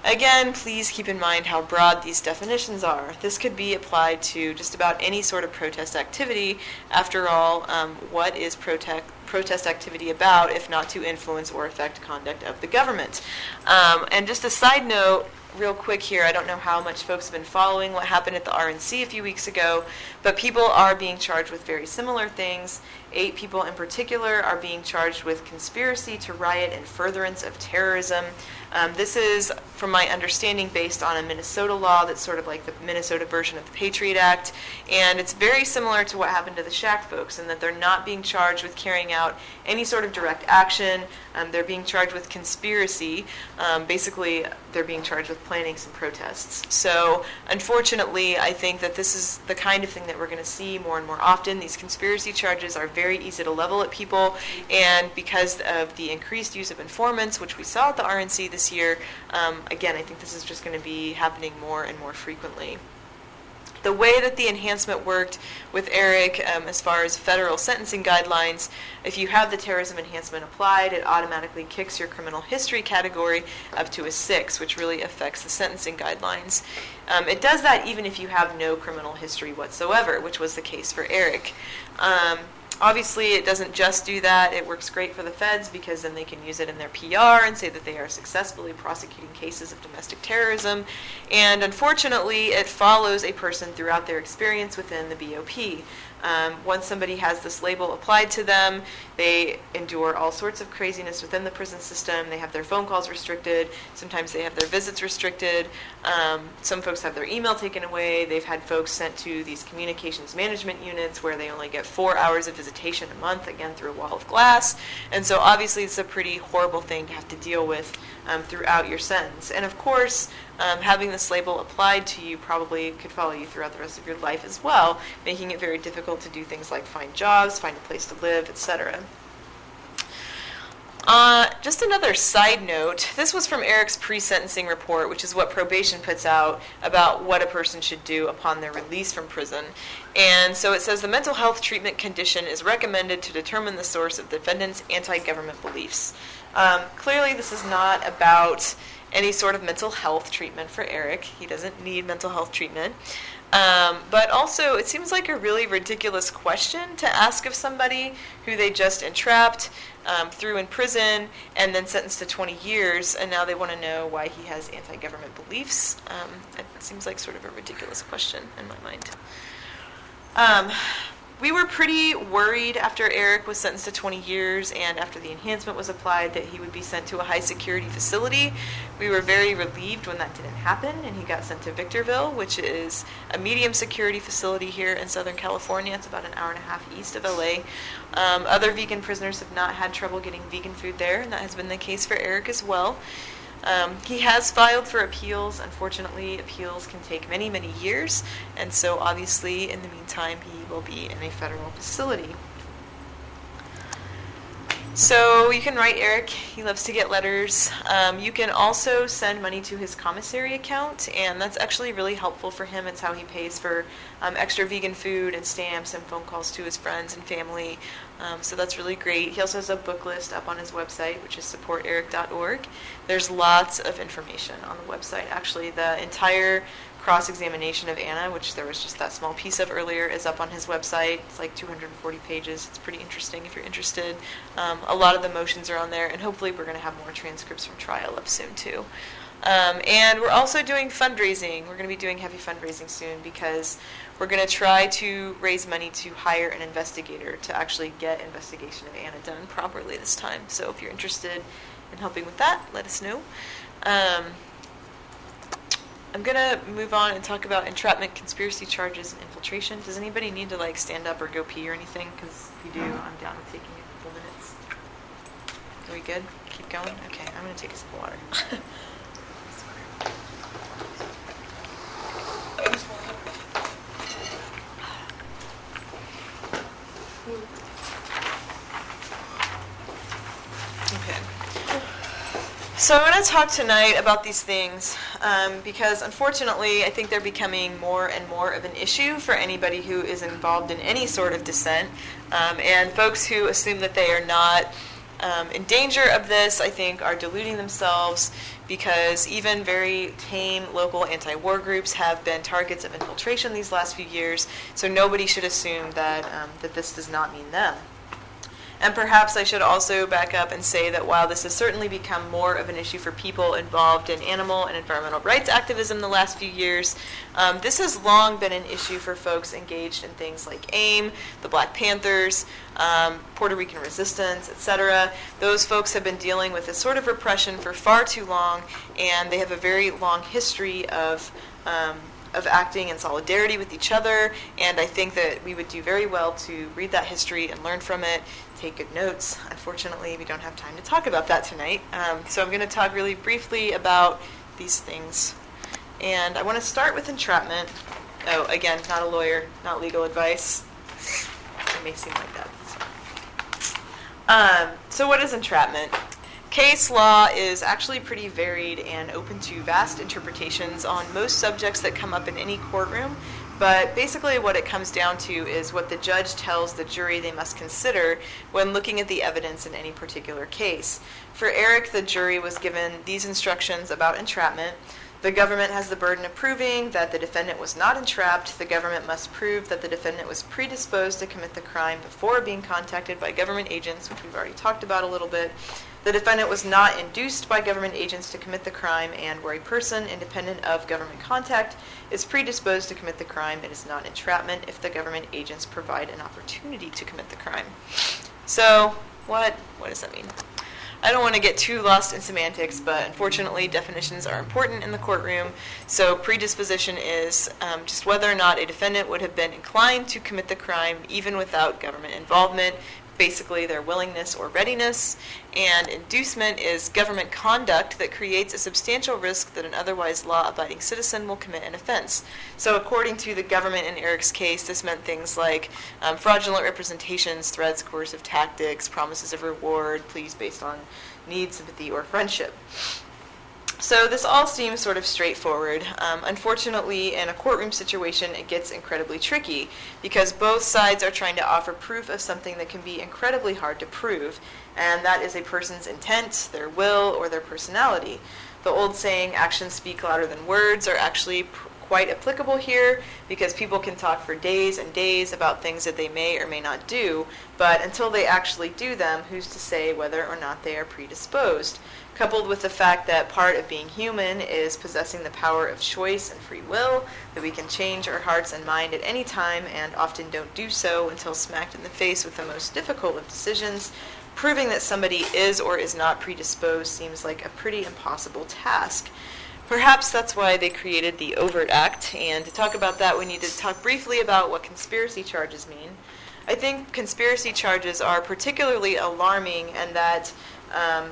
Again, please keep in mind how broad these definitions are. This could be applied to just about any sort of protest activity. After all, um, what is protest, protest activity about if not to influence or affect conduct of the government? Um, and just a side note, real quick here, I don't know how much folks have been following what happened at the RNC a few weeks ago, but people are being charged with very similar things. Eight people in particular are being charged with conspiracy to riot and furtherance of terrorism. Um, this is, from my understanding, based on a Minnesota law that's sort of like the Minnesota version of the Patriot Act. And it's very similar to what happened to the SHAC folks in that they're not being charged with carrying out any sort of direct action. Um, they're being charged with conspiracy. Um, basically, they're being charged with planning some protests. So, unfortunately, I think that this is the kind of thing that we're going to see more and more often. These conspiracy charges are very easy to level at people, and because of the increased use of informants, which we saw at the RNC this year, um, again, I think this is just going to be happening more and more frequently the way that the enhancement worked with Eric, um, as far as federal sentencing guidelines, if you have the terrorism enhancement applied, it automatically kicks your criminal history category up to a six, which really affects the sentencing guidelines. Um, it does that even if you have no criminal history whatsoever, which was the case for Eric. Um, Obviously, it doesn't just do that. It works great for the feds because then they can use it in their PR and say that they are successfully prosecuting cases of domestic terrorism. And unfortunately, it follows a person throughout their experience within the BOP. Um, once somebody has this label applied to them, they endure all sorts of craziness within the prison system. They have their phone calls restricted. Sometimes they have their visits restricted. Um, some folks have their email taken away. They've had folks sent to these communications management units where they only get four hours of visitation a month, again through a wall of glass. And so obviously it's a pretty horrible thing to have to deal with um, throughout your sentence. And of course, um, having this label applied to you probably could follow you throughout the rest of your life as well, making it very difficult to do things like find jobs, find a place to live, etc. Uh, just another side note this was from Eric's pre sentencing report, which is what probation puts out about what a person should do upon their release from prison. And so it says the mental health treatment condition is recommended to determine the source of the defendant's anti government beliefs. Um, clearly, this is not about any sort of mental health treatment for Eric. He doesn't need mental health treatment. Um, but also, it seems like a really ridiculous question to ask of somebody who they just entrapped, um, threw in prison, and then sentenced to 20 years, and now they want to know why he has anti government beliefs. Um, it seems like sort of a ridiculous question in my mind. We were pretty worried after Eric was sentenced to 20 years and after the enhancement was applied that he would be sent to a high security facility. We were very relieved when that didn't happen and he got sent to Victorville, which is a medium security facility here in Southern California. It's about an hour and a half east of LA. Um, other vegan prisoners have not had trouble getting vegan food there, and that has been the case for Eric as well. Um, he has filed for appeals. Unfortunately, appeals can take many, many years, and so obviously, in the meantime, he will be in a federal facility. So you can write Eric. He loves to get letters. Um, you can also send money to his commissary account, and that's actually really helpful for him. It's how he pays for um, extra vegan food and stamps and phone calls to his friends and family. Um, so that's really great. He also has a book list up on his website, which is supporteric.org. There's lots of information on the website. Actually, the entire cross examination of Anna, which there was just that small piece of earlier, is up on his website. It's like 240 pages. It's pretty interesting if you're interested. Um, a lot of the motions are on there, and hopefully, we're going to have more transcripts from trial up soon, too. Um, and we're also doing fundraising. We're going to be doing heavy fundraising soon because we're going to try to raise money to hire an investigator to actually get investigation of Anna done properly this time. So if you're interested in helping with that, let us know. Um, I'm gonna move on and talk about entrapment, conspiracy charges, and infiltration. Does anybody need to like stand up or go pee or anything? Because if you do, I'm down to taking a couple minutes. Are we good? Keep going. Okay, I'm gonna take a sip of water. okay. So I want to talk tonight about these things um, because unfortunately I think they're becoming more and more of an issue for anybody who is involved in any sort of dissent. Um, and folks who assume that they are not um, in danger of this, I think, are deluding themselves because even very tame local anti war groups have been targets of infiltration these last few years. So nobody should assume that, um, that this does not mean them. And perhaps I should also back up and say that while this has certainly become more of an issue for people involved in animal and environmental rights activism the last few years, um, this has long been an issue for folks engaged in things like AIM, the Black Panthers, um, Puerto Rican resistance, etc. Those folks have been dealing with this sort of repression for far too long, and they have a very long history of. Um, of acting in solidarity with each other, and I think that we would do very well to read that history and learn from it, take good notes. Unfortunately, we don't have time to talk about that tonight. Um, so I'm going to talk really briefly about these things. And I want to start with entrapment. Oh, again, not a lawyer, not legal advice. It may seem like that. Um, so, what is entrapment? Case law is actually pretty varied and open to vast interpretations on most subjects that come up in any courtroom, but basically, what it comes down to is what the judge tells the jury they must consider when looking at the evidence in any particular case. For Eric, the jury was given these instructions about entrapment. The government has the burden of proving that the defendant was not entrapped. The government must prove that the defendant was predisposed to commit the crime before being contacted by government agents, which we've already talked about a little bit. The defendant was not induced by government agents to commit the crime, and where a person, independent of government contact, is predisposed to commit the crime, it is not entrapment if the government agents provide an opportunity to commit the crime. So, what what does that mean? I don't want to get too lost in semantics, but unfortunately, definitions are important in the courtroom. So, predisposition is um, just whether or not a defendant would have been inclined to commit the crime even without government involvement, basically their willingness or readiness, and inducement is government conduct that creates a substantial risk that an otherwise law abiding citizen will commit an offense. So, according to the government in Eric's case, this meant things like um, fraudulent representations, threats, coercive tactics, promises of reward, pleas based on need, sympathy, or friendship. So this all seems sort of straightforward. Um, unfortunately, in a courtroom situation, it gets incredibly tricky because both sides are trying to offer proof of something that can be incredibly hard to prove, and that is a person's intent, their will, or their personality. The old saying, actions speak louder than words, are actually pr- quite applicable here because people can talk for days and days about things that they may or may not do, but until they actually do them, who's to say whether or not they are predisposed? Coupled with the fact that part of being human is possessing the power of choice and free will, that we can change our hearts and mind at any time and often don't do so until smacked in the face with the most difficult of decisions, proving that somebody is or is not predisposed seems like a pretty impossible task. Perhaps that's why they created the overt act, and to talk about that, we need to talk briefly about what conspiracy charges mean. I think conspiracy charges are particularly alarming and that um,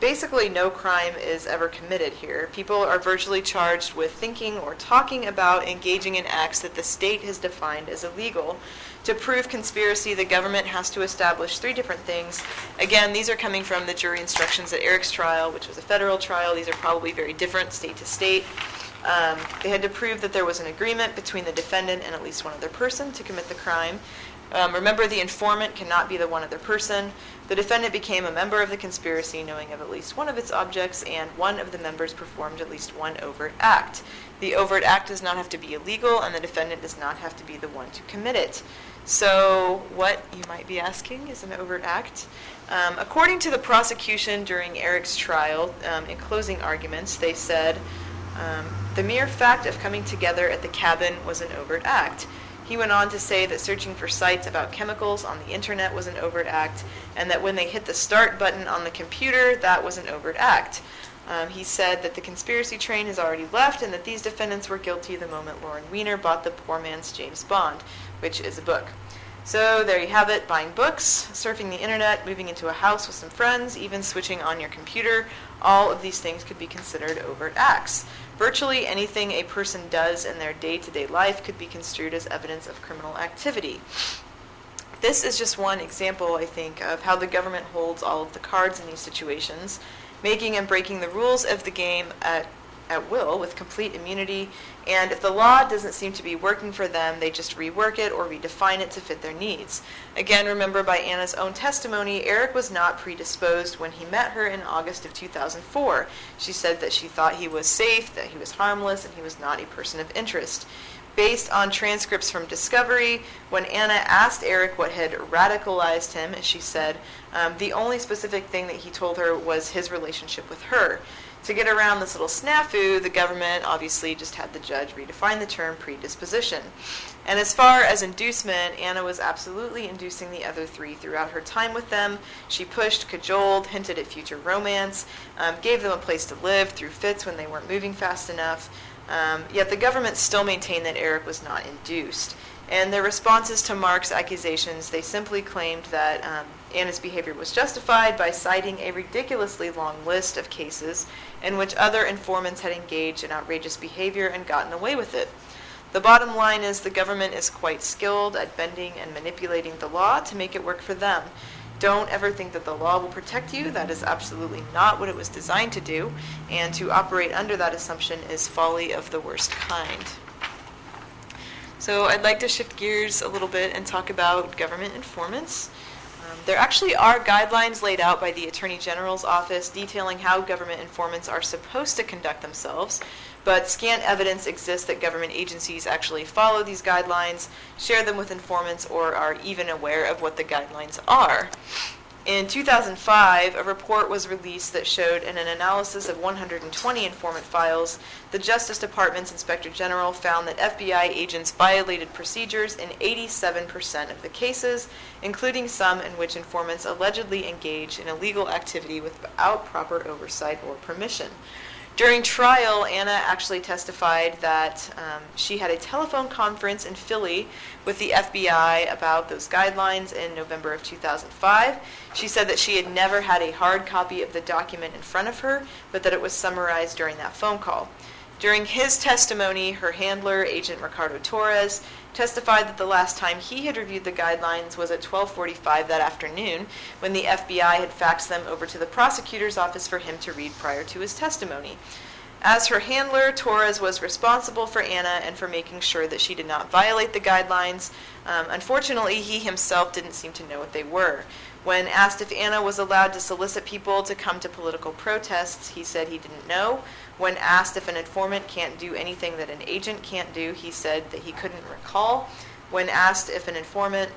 basically no crime is ever committed here. People are virtually charged with thinking or talking about engaging in acts that the state has defined as illegal. To prove conspiracy, the government has to establish three different things. Again, these are coming from the jury instructions at Eric's trial, which was a federal trial. These are probably very different state to state. Um, they had to prove that there was an agreement between the defendant and at least one other person to commit the crime. Um, remember, the informant cannot be the one other person. The defendant became a member of the conspiracy knowing of at least one of its objects, and one of the members performed at least one overt act. The overt act does not have to be illegal, and the defendant does not have to be the one to commit it. So, what you might be asking is an overt act. Um, according to the prosecution during Eric's trial, um, in closing arguments, they said um, the mere fact of coming together at the cabin was an overt act. He went on to say that searching for sites about chemicals on the internet was an overt act, and that when they hit the start button on the computer, that was an overt act. Um, he said that the conspiracy train has already left and that these defendants were guilty the moment Lauren Weiner bought the poor man's James Bond, which is a book. So there you have it buying books, surfing the internet, moving into a house with some friends, even switching on your computer. All of these things could be considered overt acts. Virtually anything a person does in their day to day life could be construed as evidence of criminal activity. This is just one example, I think, of how the government holds all of the cards in these situations, making and breaking the rules of the game at at will with complete immunity. And if the law doesn't seem to be working for them, they just rework it or redefine it to fit their needs. Again, remember by Anna's own testimony, Eric was not predisposed when he met her in August of 2004. She said that she thought he was safe, that he was harmless, and he was not a person of interest based on transcripts from Discovery. When Anna asked Eric what had radicalized him, she said, um, the only specific thing that he told her was his relationship with her. To get around this little snafu, the government obviously just had the judge redefine the term predisposition. And as far as inducement, Anna was absolutely inducing the other three throughout her time with them. She pushed, cajoled, hinted at future romance, um, gave them a place to live through fits when they weren't moving fast enough. Um, yet the government still maintained that Eric was not induced. And their responses to Mark's accusations, they simply claimed that um, Anna's behavior was justified by citing a ridiculously long list of cases in which other informants had engaged in outrageous behavior and gotten away with it. The bottom line is the government is quite skilled at bending and manipulating the law to make it work for them. Don't ever think that the law will protect you. That is absolutely not what it was designed to do. And to operate under that assumption is folly of the worst kind. So I'd like to shift gears a little bit and talk about government informants. There actually are guidelines laid out by the Attorney General's office detailing how government informants are supposed to conduct themselves, but scant evidence exists that government agencies actually follow these guidelines, share them with informants, or are even aware of what the guidelines are. In 2005, a report was released that showed in an analysis of 120 informant files, the Justice Department's Inspector General found that FBI agents violated procedures in 87% of the cases, including some in which informants allegedly engaged in illegal activity without proper oversight or permission. During trial, Anna actually testified that um, she had a telephone conference in Philly with the FBI about those guidelines in November of 2005. She said that she had never had a hard copy of the document in front of her, but that it was summarized during that phone call. During his testimony, her handler, Agent Ricardo Torres, testified that the last time he had reviewed the guidelines was at 12:45 that afternoon when the FBI had faxed them over to the prosecutor's office for him to read prior to his testimony. As her handler, Torres was responsible for Anna and for making sure that she did not violate the guidelines. Um, unfortunately, he himself didn't seem to know what they were. When asked if Anna was allowed to solicit people to come to political protests, he said he didn't know. When asked if an informant can't do anything that an agent can't do, he said that he couldn't recall. When asked if an informant,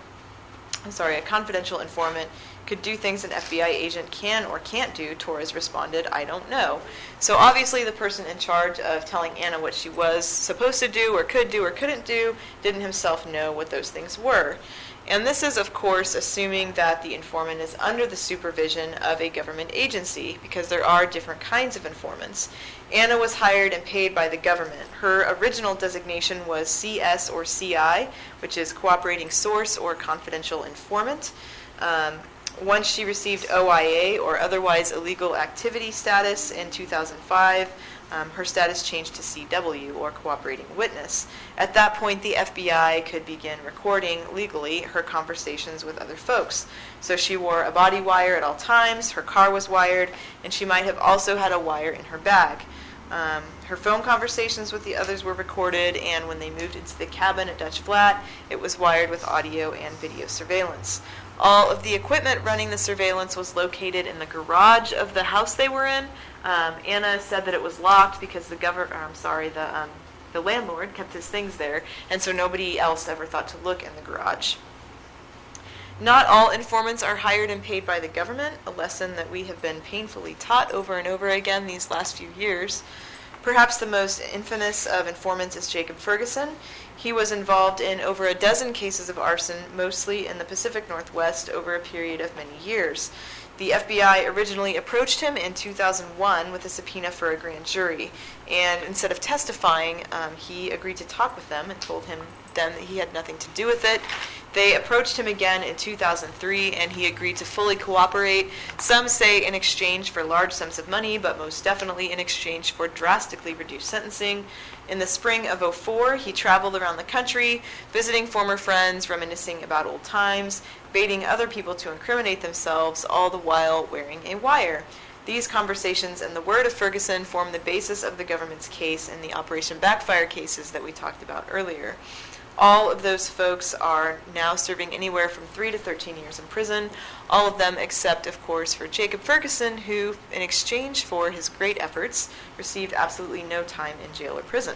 I'm sorry, a confidential informant could do things an FBI agent can or can't do, Torres responded, I don't know. So obviously, the person in charge of telling Anna what she was supposed to do or could do or couldn't do didn't himself know what those things were. And this is, of course, assuming that the informant is under the supervision of a government agency, because there are different kinds of informants. Anna was hired and paid by the government. Her original designation was CS or CI, which is Cooperating Source or Confidential Informant. Um, once she received OIA or otherwise illegal activity status in 2005, um, her status changed to CW or cooperating witness. At that point, the FBI could begin recording legally her conversations with other folks. So she wore a body wire at all times, her car was wired, and she might have also had a wire in her bag. Um, her phone conversations with the others were recorded, and when they moved into the cabin at Dutch Flat, it was wired with audio and video surveillance. All of the equipment running the surveillance was located in the garage of the house they were in. Um, Anna said that it was locked because the governor, I'm sorry, the um, the landlord kept his things there, and so nobody else ever thought to look in the garage. Not all informants are hired and paid by the government, a lesson that we have been painfully taught over and over again these last few years. Perhaps the most infamous of informants is Jacob Ferguson. He was involved in over a dozen cases of arson, mostly in the Pacific Northwest, over a period of many years. The FBI originally approached him in 2001 with a subpoena for a grand jury, and instead of testifying, um, he agreed to talk with them and told him then that he had nothing to do with it. They approached him again in 2003, and he agreed to fully cooperate. Some say in exchange for large sums of money, but most definitely in exchange for drastically reduced sentencing. In the spring of 04, he traveled around the country, visiting former friends, reminiscing about old times, baiting other people to incriminate themselves, all the while wearing a wire. These conversations and the word of Ferguson form the basis of the government's case in the Operation Backfire cases that we talked about earlier. All of those folks are now serving anywhere from 3 to 13 years in prison, all of them except, of course, for Jacob Ferguson, who, in exchange for his great efforts, received absolutely no time in jail or prison.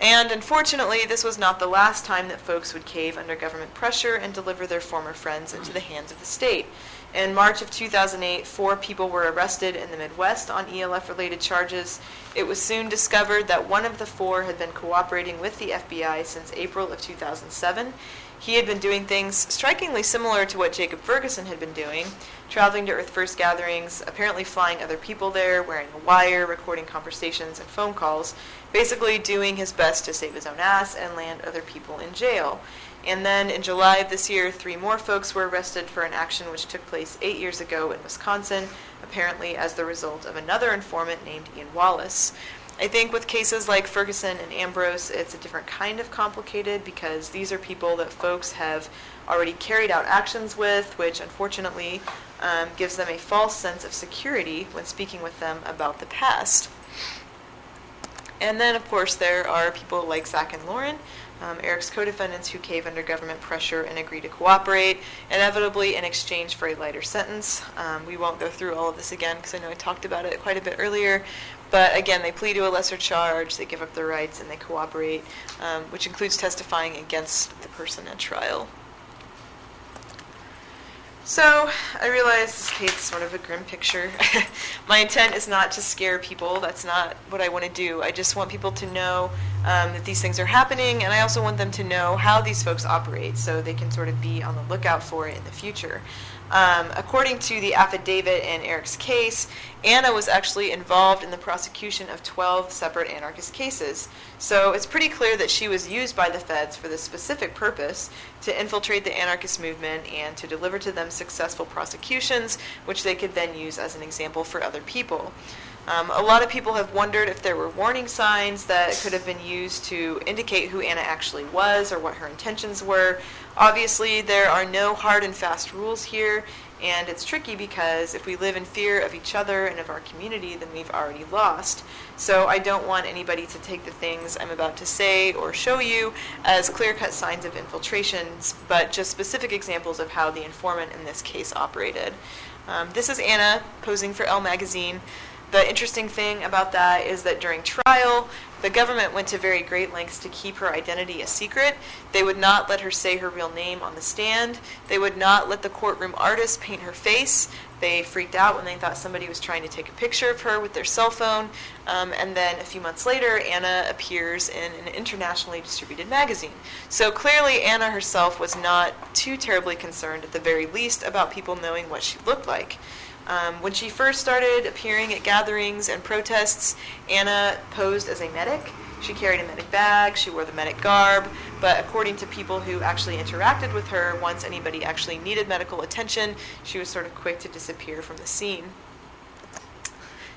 And unfortunately, this was not the last time that folks would cave under government pressure and deliver their former friends into the hands of the state. In March of 2008, four people were arrested in the Midwest on ELF related charges. It was soon discovered that one of the four had been cooperating with the FBI since April of 2007. He had been doing things strikingly similar to what Jacob Ferguson had been doing, traveling to Earth First gatherings, apparently flying other people there, wearing a wire, recording conversations and phone calls, basically doing his best to save his own ass and land other people in jail. And then in July of this year, three more folks were arrested for an action which took place eight years ago in Wisconsin, apparently as the result of another informant named Ian Wallace. I think with cases like Ferguson and Ambrose, it's a different kind of complicated because these are people that folks have already carried out actions with, which unfortunately um, gives them a false sense of security when speaking with them about the past. And then, of course, there are people like Zach and Lauren, um, Eric's co-defendants who cave under government pressure and agree to cooperate, inevitably in exchange for a lighter sentence. Um, we won't go through all of this again because I know I talked about it quite a bit earlier. But again, they plead to a lesser charge, they give up their rights, and they cooperate, um, which includes testifying against the person at trial. So I realize this paints sort of a grim picture. My intent is not to scare people. That's not what I want to do. I just want people to know um, that these things are happening, and I also want them to know how these folks operate so they can sort of be on the lookout for it in the future. Um, according to the affidavit in Eric's case, Anna was actually involved in the prosecution of 12 separate anarchist cases. So it's pretty clear that she was used by the feds for this specific purpose to infiltrate the anarchist movement and to deliver to them successful prosecutions, which they could then use as an example for other people. Um, a lot of people have wondered if there were warning signs that could have been used to indicate who Anna actually was or what her intentions were. Obviously, there are no hard and fast rules here, and it's tricky because if we live in fear of each other and of our community, then we've already lost. So I don't want anybody to take the things I'm about to say or show you as clear cut signs of infiltrations, but just specific examples of how the informant in this case operated. Um, this is Anna posing for Elle magazine. The interesting thing about that is that during trial, the government went to very great lengths to keep her identity a secret. They would not let her say her real name on the stand. They would not let the courtroom artist paint her face. They freaked out when they thought somebody was trying to take a picture of her with their cell phone. Um, and then a few months later, Anna appears in an internationally distributed magazine. So clearly, Anna herself was not too terribly concerned, at the very least, about people knowing what she looked like. Um, when she first started appearing at gatherings and protests, Anna posed as a medic. She carried a medic bag, she wore the medic garb, but according to people who actually interacted with her, once anybody actually needed medical attention, she was sort of quick to disappear from the scene.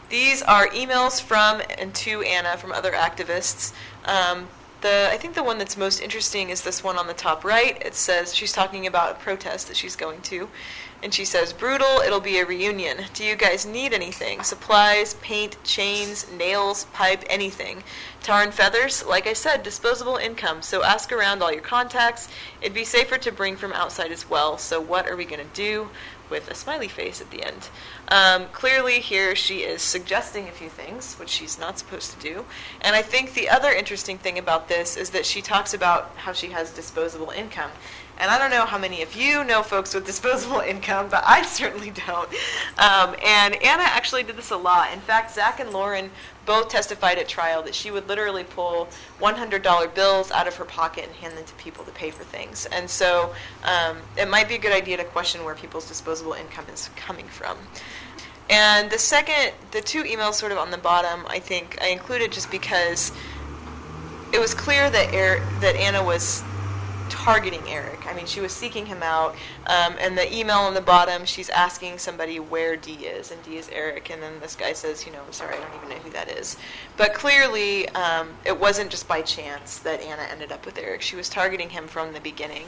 These are emails from and to Anna from other activists. Um, the, I think the one that's most interesting is this one on the top right. It says she's talking about a protest that she's going to. And she says, Brutal, it'll be a reunion. Do you guys need anything? Supplies, paint, chains, nails, pipe, anything. Tar and feathers? Like I said, disposable income. So ask around all your contacts. It'd be safer to bring from outside as well. So what are we going to do? With a smiley face at the end. Um, clearly, here she is suggesting a few things, which she's not supposed to do. And I think the other interesting thing about this is that she talks about how she has disposable income. And I don't know how many of you know folks with disposable income, but I certainly don't. Um, and Anna actually did this a lot. In fact, Zach and Lauren both testified at trial that she would literally pull $100 bills out of her pocket and hand them to people to pay for things. And so um, it might be a good idea to question where people's disposable income is coming from. And the second, the two emails sort of on the bottom, I think I included just because it was clear that, er- that Anna was targeting Eric. I mean, she was seeking him out. Um, and the email on the bottom, she's asking somebody where D is, and D is Eric. And then this guy says, you know, I'm sorry, I don't even know who that is. But clearly, um, it wasn't just by chance that Anna ended up with Eric. She was targeting him from the beginning.